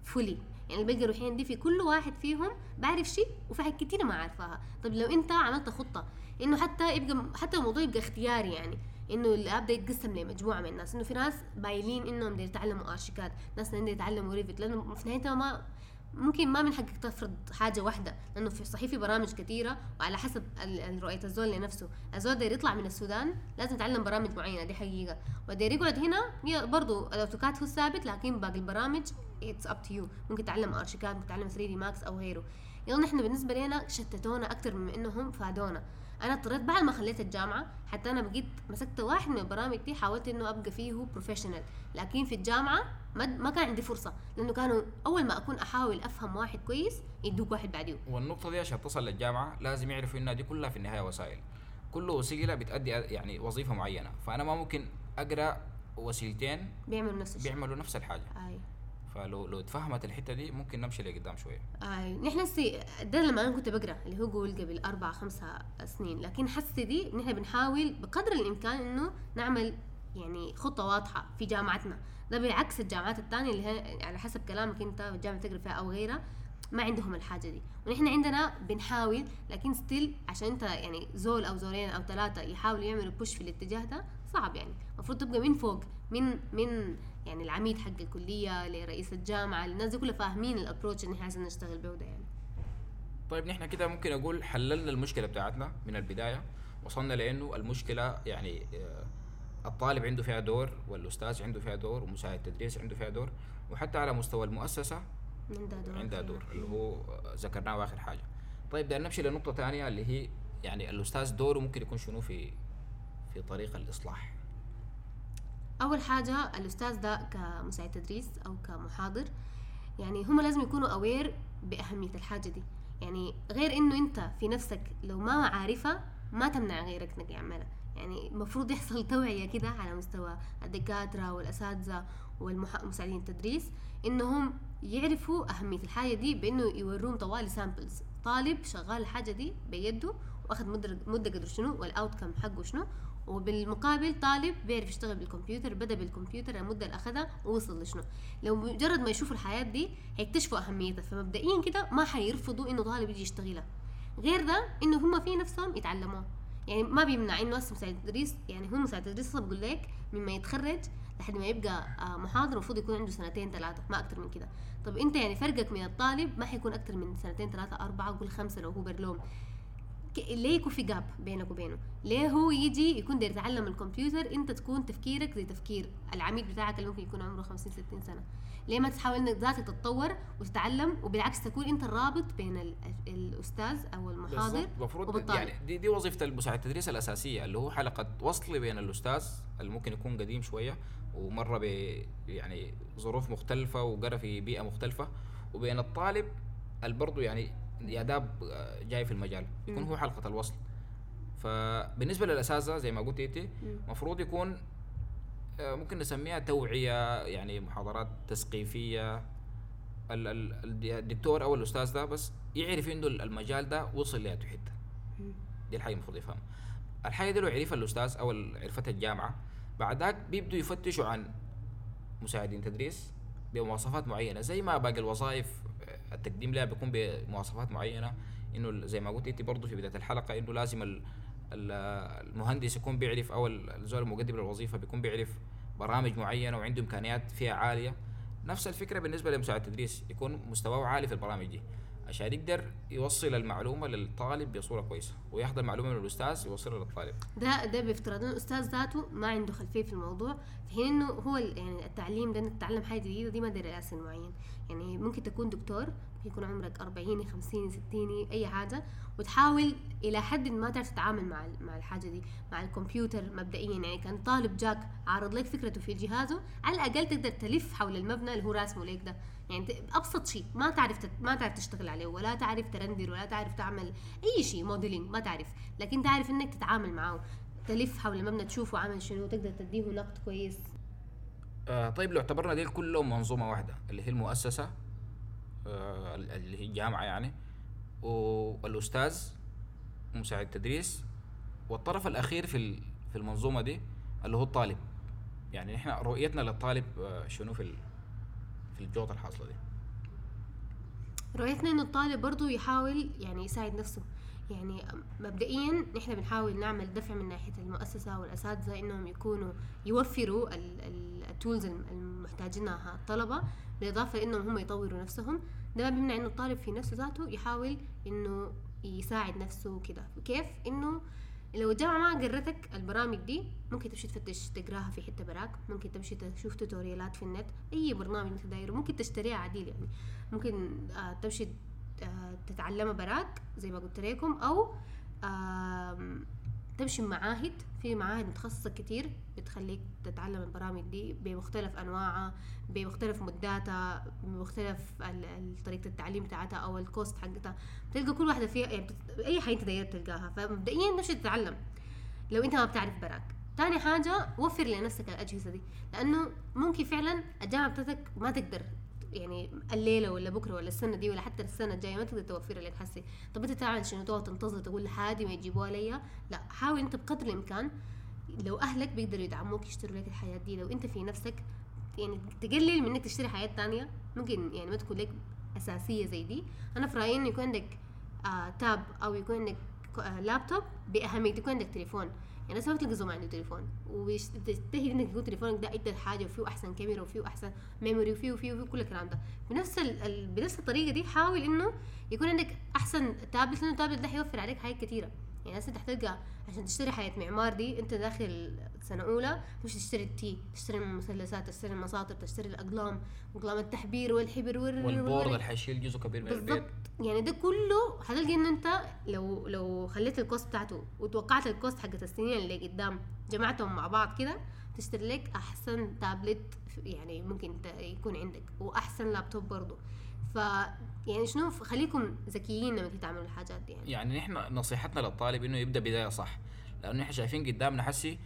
fully يعني اللي بلقى روحي دي في كل واحد فيهم بعرف شيء وفي حاجات كتيرة ما عارفاها. طب لو أنت عملت خطة إنه حتى يبقى حتى الموضوع يبقى اختياري يعني إنه الأب ده يتقسم لمجموعة من الناس. إنه في ناس مايلين إنهم يتعلموا ArchiCAD ناس بدهم يتعلموا Revit لأنه في نهايتها ما ممكن ما من حقك تفرض حاجة واحدة لأنه في صحيح في برامج كثيره وعلى حسب رؤية الزول لنفسه. الزول داير يطلع من السودان لازم يتعلم برامج معينة دي حقيقة. وداير يقعد هنا برضه ال AutoCAD هو الثابت لكن باقي البرامج it's up to you ممكن تتعلم ArchiCAD ممكن تتعلم 3D Max أو غيره. يلا نحن بالنسبة لنا شتتونا أكثر من إنهم فادونا. أنا اضطريت بعد ما خليت الجامعة حتى أنا بقيت مسكت واحد من البرامج دي حاولت إنه أبقى فيه professional لكن في الجامعة ما, ما كان عندي فرصة لأنه كانوا أول ما أكون أحاول أفهم واحد كويس يدوك واحد بعديه والنقطة دي عشان تصل للجامعة لازم يعرفوا إنها دي كلها في النهاية وسائل. كل وسيلة بتأدي يعني وظيفة معينة. فأنا ما ممكن أقرأ وسيلتين بيعملوا نفس الشيء. بيعملوا نفس الحاجة. أي. فلو لو اتفهمت الحتة دي ممكن نمشي لقدام شوية. أي نحن هسي ده لما أنا كنت بقرأ اللي هو قول قبل أربع خمسة سنين لكن حسي دي نحن بنحاول بقدر الإمكان إنه نعمل يعني خطة واضحة في جامعتنا. ده بالعكس الجامعات الثانية اللي هي على حسب كلامك أنت الجامعة تقرأ فيها أو غيرها ما عندهم الحاجة دي. ونحن عندنا بنحاول لكن still عشان أنت يعني زول أو زولين أو ثلاثة يحاولوا يعملوا push في الاتجاه ده صعب يعني. المفروض تبقى من فوق من من يعني العميد حق الكلية لرئيس الجامعة الناس دي كلها فاهمين ال approach اللي إحنا عايزين نشتغل به ده يعني. طيب نحن كده ممكن أقول حللنا المشكلة بتاعتنا من البداية. وصلنا لإنه المشكلة يعني آه، الطالب عنده فيها دور والأستاذ عنده فيها دور ومساعد التدريس عنده فيها دور. وحتى على مستوى المؤسسة عندها دور. عندها دور اللي هو ذكرناه آخر حاجة. طيب ده نمشي لنقطة ثانية اللي هي يعني الأستاذ دوره ممكن يكون شنو في في طريق الإصلاح؟ أول حاجة الأستاذ ده كمساعد تدريس أو كمحاضر يعني هم لازم يكونوا اوير بأهمية الحاجة دي. يعني غير إنه أنت في نفسك لو ما عارفها ما تمنع غيرك إنك يعملها. يعني المفروض يحصل توعية كده على مستوى الدكاترة والأساتذة والمساعدين التدريس إنهم يعرفوا أهمية الحاجة دي بإنه يوروهم طوالي samples طالب شغال الحاجة دي بيده وأخذ مده مدة قدر شنو وال outcome حقه شنو وبالمقابل طالب بيعرف يشتغل بالكمبيوتر بدأ بالكمبيوتر المده اللي اخذها ووصل لشنو. لو مجرد ما يشوفوا الحاجات دي هيكتشفوا أهميتها. فمبدئيا كده ما حيرفضوا إنه طالب يجي يشتغلها. غير ده إنه هم في نفسهم يتعلموه يعني ما بيمنع انه هسه مساعد تدريس. يعني هو مساعد تدريس بقول لك مما يتخرج لحد ما يبقى آه، محاضر المفروض يكون عنده سنتين ثلاثة ما أكتر من كده. طب أنت يعني فرقك من الطالب ما حيكون أكتر من سنتين ثلاثة أربعة قول خمسة لو هو برلوم ليه يكون في جاب بينك وبينه؟ ليه هو يجي يكون داير يتعلم الكمبيوتر انت تكون تفكيرك زي تفكير العميد بتاعك اللي ممكن يكون عمره 50 60 سنة؟ ليه ما تحاول إنك ذاتك تتطور وتتعلم وبالعكس تكون انت الرابط بين ال- الأستاذ أو المحاضر. المفروض. يعني دي دي وظيفة المساعد التدريس الأساسية اللي هو حلقة وصل بين الأستاذ اللي ممكن يكون قديم شوية ومر ب يعني ظروف مختلفة وقرأ في بيئة مختلفة وبين الطالب اللي برضه يعني ياداب آه، جاي في المجال. يكون. هو حلقة الوصل. فبالنسبة للأساتذة زي ما قلت أنت المفروض يكون آه، ممكن نسميها توعية يعني محاضرات تثقيفية. ال- ال- الد- الدكتور أو الأستاذ ده بس يعرف انه المجال ده وصل لأي حتة دي الحاجة المفروض يفهمها الحاجة دي لو عرفها الأستاذ أو عرفتها الجامعة بعد ذاك بيبدوا يفتشوا عن مساعدين تدريس بمواصفات معينة زي ما باقي الوظائف التقديم لها بيكون بمواصفات معينة إنه زي ما قلت انت برضه في بداية الحلقة إنه لازم ال- ال- المهندس يكون بيعرف أو ال- الزول المقدم للوظيفة بيكون بيعرف برامج معينة وعنده إمكانيات فيها عالية. نفس الفكرة بالنسبة لمساعد التدريس يكون مستواه عالي في البرامج دي. عشان يقدر يوصل المعلومة للطالب بصورة كويسة وياخذ المعلومة من الأستاذ يوصلها للطالب. ده ده بافتراض ان الأستاذ ذاته ما عنده خلفية في الموضوع في حين إنه هو يعني التعليم ده انك تتعلم حاجة جديدة دي ما سن معين يعني ممكن تكون دكتور يكون عمرك 40 50 60 أي حاجة وتحاول إلى حد ما تعرف تتعامل مع مع الحاجة دي مع الكمبيوتر مبدئيا. يعني كان طالب جاك عارض لك فكرته في جهازه على الأقل تقدر تلف حول المبنى اللي هو راسمه لك ده. يعني أبسط شيء ما تعرف تت... ما تعرف تشتغل عليه ولا تعرف ت render ولا تعرف تعمل أي شيء modeling ما تعرف. لكن تعرف إنك تتعامل معه تلف حول المبنى تشوفه عامل شنو تقدر تديه نقد كويس. آه طيب لو اعتبرنا دي كلهم منظومة واحدة اللي هي المؤسسة آه اللي هي الجامعة يعني والأستاذ مساعد التدريس والطرف الأخير في في المنظومة دي اللي هو الطالب. يعني إحنا رؤيتنا للطالب آه شنو في في الجوطة الحاصلة دي. رؤيتنا انه الطالب برضو يحاول يعني يساعد نفسه؟ يعني مبدئيا نحن بنحاول نعمل دفع من ناحية المؤسسة والأساتذة إنهم يكونوا يوفروا التولز المحتاجينها الطلبة بالإضافة لانهم هم يطوروا نفسهم. ده ما بيمنع انه الطالب في نفسه ذاته يحاول إنه يساعد نفسه كده كيف؟ إنه لو الجامعة ما قرتك البرامج دي ممكن تمشي تفتش تقراها في حتة براك ممكن تمشي تشوف توتوريالات في النت أي برنامج أنت دايره ممكن تشتريها عديل يعني. ممكن آه تمشي آه تتعلمها براك زي ما قلت لكم أو تمشي معاهد في معاهد متخصصة كتير بتخليك تتعلم البرامج دي بمختلف أنواعها بمختلف مداتها بمختلف طريقة التعليم بتاعتها أو الكوست حقتها تلقى كل واحدة فيها يعني. أي حاجة أنت تلقاها فمبدئيا تمشي تتعلم لو أنت ما بتعرف براك تاني حاجة وفر لنفسك الأجهزة دي لأنه ممكن فعلا الجامعة بتاعتك ما تقدر يعني الليلة ولا بكرة ولا السنة دي ولا حتى السنة الجاية ما تقدر توفرها لك حسي طب أنت تعمل شنو؟ تقعد تنتظر تقول لحد ما يجيبوها ليا لا حاول أنت بقدر الإمكان لو أهلك بيقدروا يدعموك يشتروا لك الحاجات دي. لو أنت في نفسك يعني تقلل من إنك تشتري حاجات تانية ممكن يعني ما تكون لك أساسية زي دي. أنا في رأيي إنه يكون عندك آه تاب أو يكون عندك آه لابتوب بأهمية يكون عندك تليفون. يعني بتلقى زول ما عنده تليفون وتجتهد إنك يكون تليفونك ده أدى حاجة وفيه أحسن كاميرا وفيه أحسن ميموري وفيه وفيه وفيه كل الكلام ده. بنفس ال... بنفس الطريقة دي حاول إنه يكون عندك أحسن تابلت لأنه التابلت ده حيوفر عليك حاجات كثيره يعني هسه حتلقى عشان تشتري حاجات معمار دي انت داخل سنة أولى مش تشتري ال T تشتري المثلثات تشتري المساطر تشتري الأقلام أقلام التحبير والحبر وال- والبورد وال- اللي حيشيل جزء كبير من بالضبط. البيت يعني ده كله حتلقى انه انت لو لو خليت ال cost بتاعته وتوقعت ال cost حقت السنين اللي قدام جمعتهم مع بعض كده تشتري لك أحسن تابلت يعني ممكن يكون عندك وأحسن لابتوب برضه. ف يعني شنو خليكم ذكيين لما تعملوا الحاجات دي يعني. يعني نحن نصيحتنا للطالب إنه يبدأ بداية صح لأنه إحنا شايفين قدامنا حسي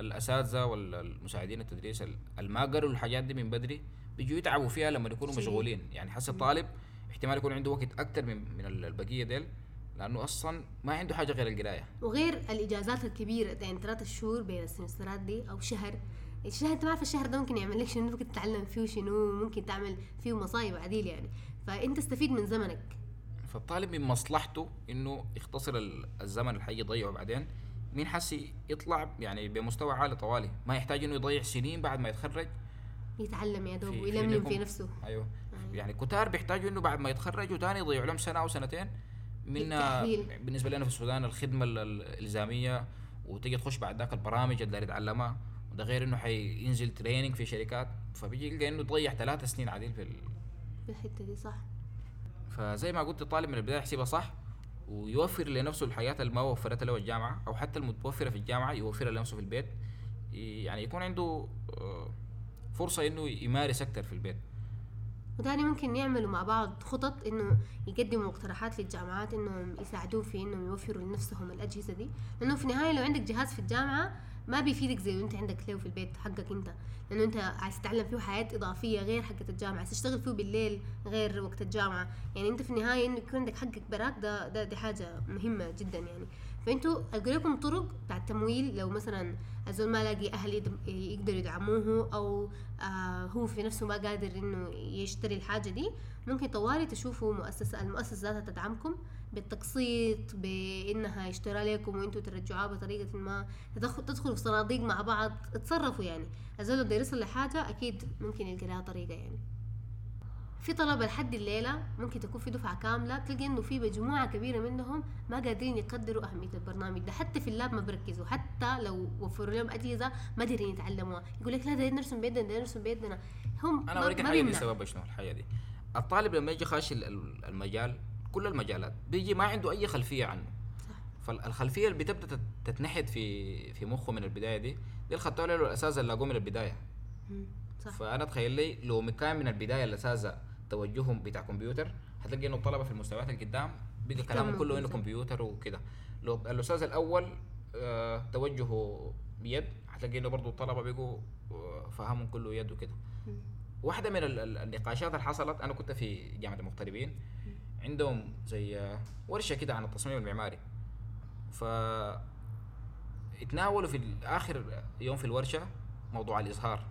الأساتذة والمساعدين التدريس ال- اللي ما قروا الحاجات دي من بدري بيجوا يتعبوا فيها لما يكونوا. مشغولين. يعني حسي الطالب احتمال يكون عنده وقت أكثر من من ال- البقية ديل لأنه أصلا ما عنده حاجة غير القراية. وغير الإجازات الكبيرة يعني ثلاثة شهور بين السمسترات دي أو شهر. الشهر انت ما عارف الشهر ده ممكن يعمل لك شنو؟ ممكن تتعلم فيه شنو؟ ممكن تعمل فيه مصايب عديل يعني. فأنت استفيد من زمنك. فالطالب من مصلحته إنه يختصر ال- الزمن اللي حيجي يضيعه بعدين. مين حسي يطلع يعني بمستوى عالي طوالي. ما يحتاج إنه يضيع سنين بعد ما يتخرج. يتعلم يا دوب ويلملم في نفسه. أيوه. يعني كتار بيحتاجوا إنه بعد ما يتخرجوا تاني يضيعوا لهم سنة أو سنتين من للتأهيل. بالنسبة لنا في السودان الخدمة ال- ال- الإلزامية. وتيجي تخش بعد ذاك البرامج اللي يتعلمها وده غير إنه حينزل تريننج في شركات. فبيجي يلقى إنه ضيع ثلاث سنين عديل في ال... في الحته دي صح. فزي ما قلت الطالب من البداية يحسبها صح ويوفر لنفسه الحياة اللي ما وفرتها له الجامعة أو حتى المتوفرة في الجامعة يوفرها لنفسه في البيت. يعني يكون عنده آه، فرصة إنه يمارس أكثر في البيت. وتاني ممكن يعملوا مع بعض خطط إنه يقدموا مقترحات للجامعات إنهم يساعدوه في إنهم يوفروا لنفسهم الأجهزة دي. لأنه في النهاية لو عندك جهاز في الجامعة ما بيفيدك زي لو انت عندك له في البيت حقك انت. لأنه انت عايز تتعلم فيه حياة إضافية غير حقة الجامعة عايز تشتغل فيه بالليل غير وقت الجامعة. يعني انت في النهاية إنه يكون عندك حقك براك ده ده دي حاجة مهمة جدا يعني. فأنتوا القوا لكم طرق بتاع التمويل لو مثلا الزول ما لاقي أهل يقدروا يدعموه أو آه هو في نفسه ما قادر إنه يشتري الحاجة دي ممكن طوالي تشوفوا مؤسسة المؤسسة ذاتها تدعمكم. بالتقسيط بإنها يشترى لكم وإنتوا ترجعوها بطريقة ما تدخل تدخلوا في صناديق مع بعض اتصرفوا يعني. الزول بده يرسل لحاجه أكيد ممكن يلقى لها طريقة يعني. في طلبة لحد الليلة ممكن تكون في دفعة كاملة تلقى إنه في مجموعة كبيرة منهم ما قادرين يقدروا أهمية البرنامج ده. حتى في اللاب ما بركزوا. حتى لو وفروا لهم أجهزة ما قادرين يتعلموها. يقول لك لا ده نرسم بيدنا ده نرسم بيدنا هم اوريك ما الحاجة دي. سببها شنو الحاجة دي؟ الطالب لما يجي خاش ال- ال- المجال كل المجالات بيجي ما عنده أي خلفية عنه صح. فالخلفية اللي بتبدأ تت- تتنحت في في مخه من البداية دي دي اللي خدتوها له الاساس اللي لاقوه من البداية. صح فأنا تخيل لي لو كان من البداية الاساس توجههم بتاع كمبيوتر هتلاقي إنه الطلبة في المستويات اللي قدام بقى كلامهم كله إنه. كمبيوتر وكده لو الأستاذ الأول آه توجهه بيد هتلاقي إنه برضه الطلبة بقوا آه، فهمهم كله يد وكده. واحدة من ال- ال- النقاشات اللي حصلت أنا كنت في جامعة المغتربين عندهم زي ورشة كده عن التصميم المعماري. ف اتناولوا في آخر يوم في الورشة موضوع الإزهار.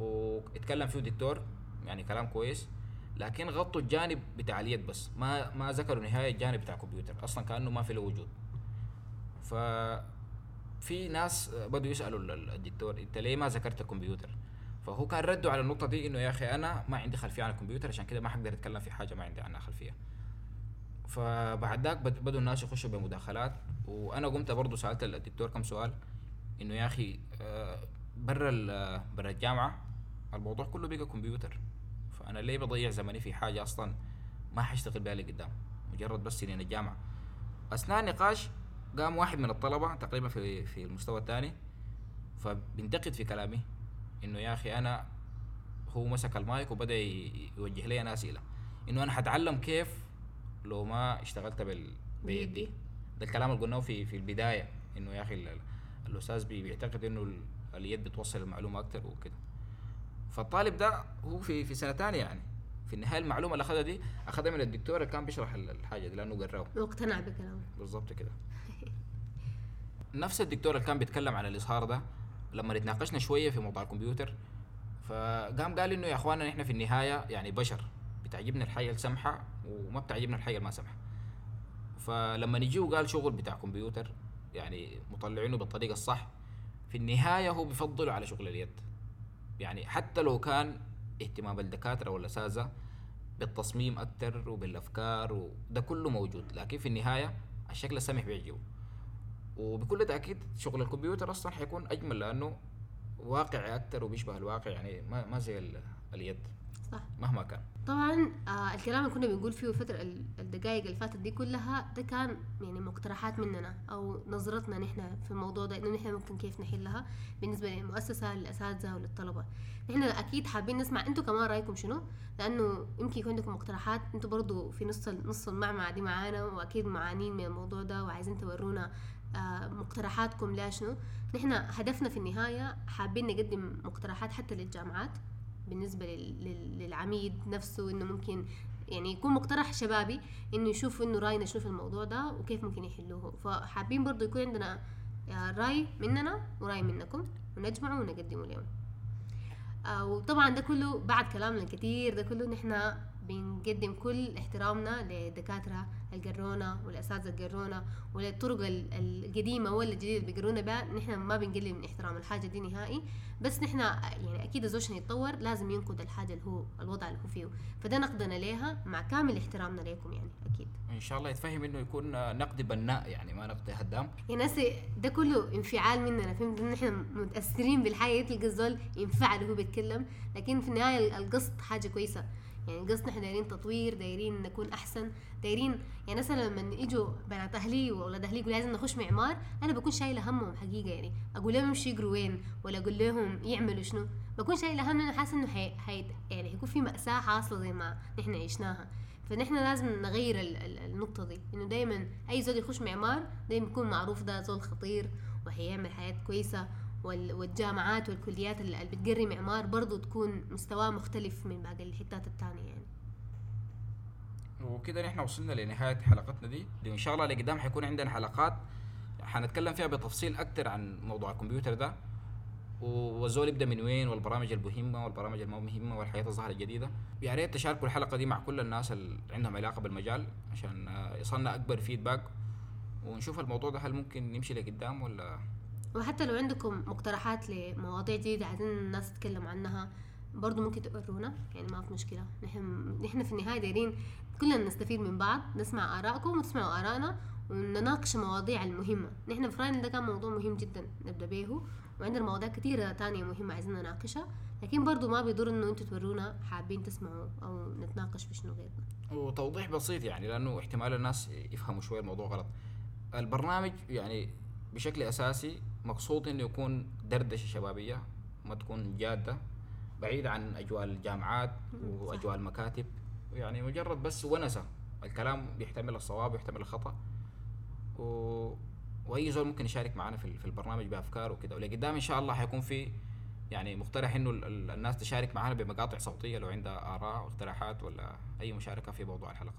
واتكلم فيه الدكتور يعني كلام كويس لكن غطوا الجانب بتاع اليد بس. ما ما ذكروا نهاية الجانب بتاع الكمبيوتر. أصلا كأنه ما في له وجود. ف في ناس بدوا يسألوا ال- ال- الدكتور أنت ليه ما ذكرت الكمبيوتر؟ فهو كان رده على النقطة دي إنه يا أخي أنا ما عندي خلفية عن الكمبيوتر عشان كده ما حقدر أتكلم في حاجة ما عندي عنها خلفية. فبعد ذاك بد- بدوا الناس يخشوا بمداخلات. وأنا قمت برضه سألت الدكتور كم سؤال إنه يا أخي آه، برا برا الجامعة الموضوع كله بقى كمبيوتر. فأنا ليه بضيع زمني في حاجة أصلا ما حاشتغل بها لقدام؟ مجرد بس سنين الجامعة أثناء النقاش قام واحد من الطلبة تقريبا في في المستوى الثاني فبينتقد في كلامي. إنه يا أخي أنا هو مسك المايك وبدأ يوجه لي أنا أسئلة. إنه أنا حتعلم كيف لو ما اشتغلت بال بيدي. ده الكلام اللي قلناه في في البداية إنه يا أخي ال- الأستاذ بي- بيعتقد إنه ال- اليد بتوصل المعلومة أكتر وكده. فالطالب ده هو في في سنة ثانية يعني. في النهاية المعلومة اللي أخذها دي أخذها من الدكتور اللي كان بيشرح ال- الحاجة دي لأنه قراه. واقتنع بكلامه. بالظبط كده. [laughs] نفس الدكتور اللي كان بيتكلم عن الإظهار ده لما اتناقشنا شوية في موضوع الكمبيوتر فقام قال إنه يا إخوانا نحن في النهاية يعني بشر بتعجبنا الحاجة السمحة وما بتعجبنا الحاجة الما سمحه فلما نجي وقال شغل بتاع كمبيوتر يعني مطلعينه بالطريقة الصح في النهاية هو بيفضله على شغل اليد. يعني حتى لو كان اهتمام الدكاتره والأساتذة بالتصميم أكتر وبالأفكار وده كله موجود لكن في النهاية الشكل السمح بيعجبه. وبكل تأكيد شغل الكمبيوتر أصلا حيكون أجمل لأنه واقعي أكتر وبيشبه الواقع يعني ما ما زي ال- اليد صح. مهما كان. طبعا آه الكلام اللي كنا بنقول فيه الفترة ال- الدقائق اللي فاتت دي كلها ده كان يعني مقترحات مننا أو نظرتنا نحن في الموضوع ده إنه نحن ممكن كيف نحلها بالنسبة للمؤسسة للأساتذة وللطلبة. نحن أكيد حابين نسمع أنتوا كمان رأيكم شنو؟ لأنه يمكن يكون عندكم مقترحات أنتوا برضو في نص نص المعمعة دي معانا وأكيد معانين من الموضوع ده وعايزين تورونا مقترحاتكم لا شنو. نحن هدفنا في النهاية حابين نقدم مقترحات حتى للجامعات بالنسبة لل- لل- للعميد نفسه إنه ممكن يعني يكون مقترح شبابي إنه يشوف إنه رأينا شنو في الموضوع ده وكيف ممكن يحلوه. فحابين برضو يكون عندنا آه، رأي مننا ورأي منكم ونجمعه ونقدمه اليوم. آه، وطبعا ده كله بعد كلامنا الكثير ده كله نحن بنقدم كل احترامنا للدكاترة القرونا والأساتذة القرونا وللطرق ال- القديمة ولا الجديدة اللي بيقرونا بها. نحن ما بنقلل من احترام الحاجة دي نهائي. بس نحن يعني أكيد الزوج يتطور لازم ينقد الحاجة اللي هو الوضع اللي هو فيه. فده نقدنا ليها مع كامل احترامنا ليكم يعني أكيد. إن شاء الله يتفهم إنه يكون نقد بناء يعني ما نقد هدام. يعني هسه ده كله انفعال مننا فهمت؟ ان إحنا متأثرين بالحاجة تلقى الزول ينفعل وهو بيتكلم. لكن في النهاية القصد حاجة كويسة. يعني القصد إحنا دايرين تطوير دايرين نكون أحسن دايرين يعني مثلا لما يجوا بنات أهلي وأولاد أهلي يقولوا لازم نخش معمار أنا بكون شايلة همهم حقيقة يعني. أقول لهم يمشوا يقروا وين؟ ولا أقول لهم يعملوا شنو؟ بكون شايلة هم لأنه حاسة إنه حي... حي... يعني حيكون في مأساة حاصلة زي ما نحن عشناها. فنحن لازم نغير ال- ال- النقطة دي إنه دايما أي زول يخش معمار دايما يكون معروف ده زول خطير وحيعمل حياة كويسة وال- والجامعات والكليات اللي بتقري معمار برضو تكون مستواه مختلف من باقي الحتات التانية يعني. وكده نحن وصلنا لنهاية حلقتنا دي, وإن شاء الله لقدام حيكون عندنا حلقات حنتكلم فيها بتفصيل أكتر عن موضوع الكمبيوتر ده. والزول يبدأ من وين والبرامج المهمة والبرامج المو مهمة والحياة الظاهرة الجديدة. يا ريت تشاركوا الحلقة دي مع كل الناس اللي عندهم علاقة بالمجال عشان آه، يصلنا أكبر فيدباك ونشوف الموضوع ده هل ممكن نمشي لقدام ولا وحتى لو عندكم مقترحات لمواضيع جديدة عايزين الناس تتكلم عنها برضو ممكن تقرونا. يعني ما في مشكلة. نحن نحن في النهاية دايرين كلنا نستفيد من بعض نسمع آرائكم وتسمعوا آرائنا ونناقش المواضيع المهمة. نحن في رأينا ده كان موضوع مهم جدا نبدأ به وعندنا مواضيع كثيرة تانية مهمة عايزين نناقشها. لكن برضو ما بيضر إنه أنتوا تورونا حابين تسمعوا أو نتناقش في شنو غيرنا. وتوضيح بسيط يعني لأنه احتمال الناس يفهموا شوية الموضوع غلط. البرنامج يعني بشكل أساسي مقصود إنه يكون دردشة شبابية ما تكون جادة بعيد عن أجواء الجامعات. وأجواء المكاتب. يعني مجرد بس ونسة الكلام بيحتمل الصواب ويحتمل الخطأ. و... وأي زول ممكن يشارك معنا في ال- في البرنامج بافكاره وكده. ولقدام إن شاء الله حيكون في يعني مقترح إنه ال- ال- الناس تشارك معنا بمقاطع صوتية لو عندها آراء واقتراحات ولا أي مشاركة في موضوع الحلقة.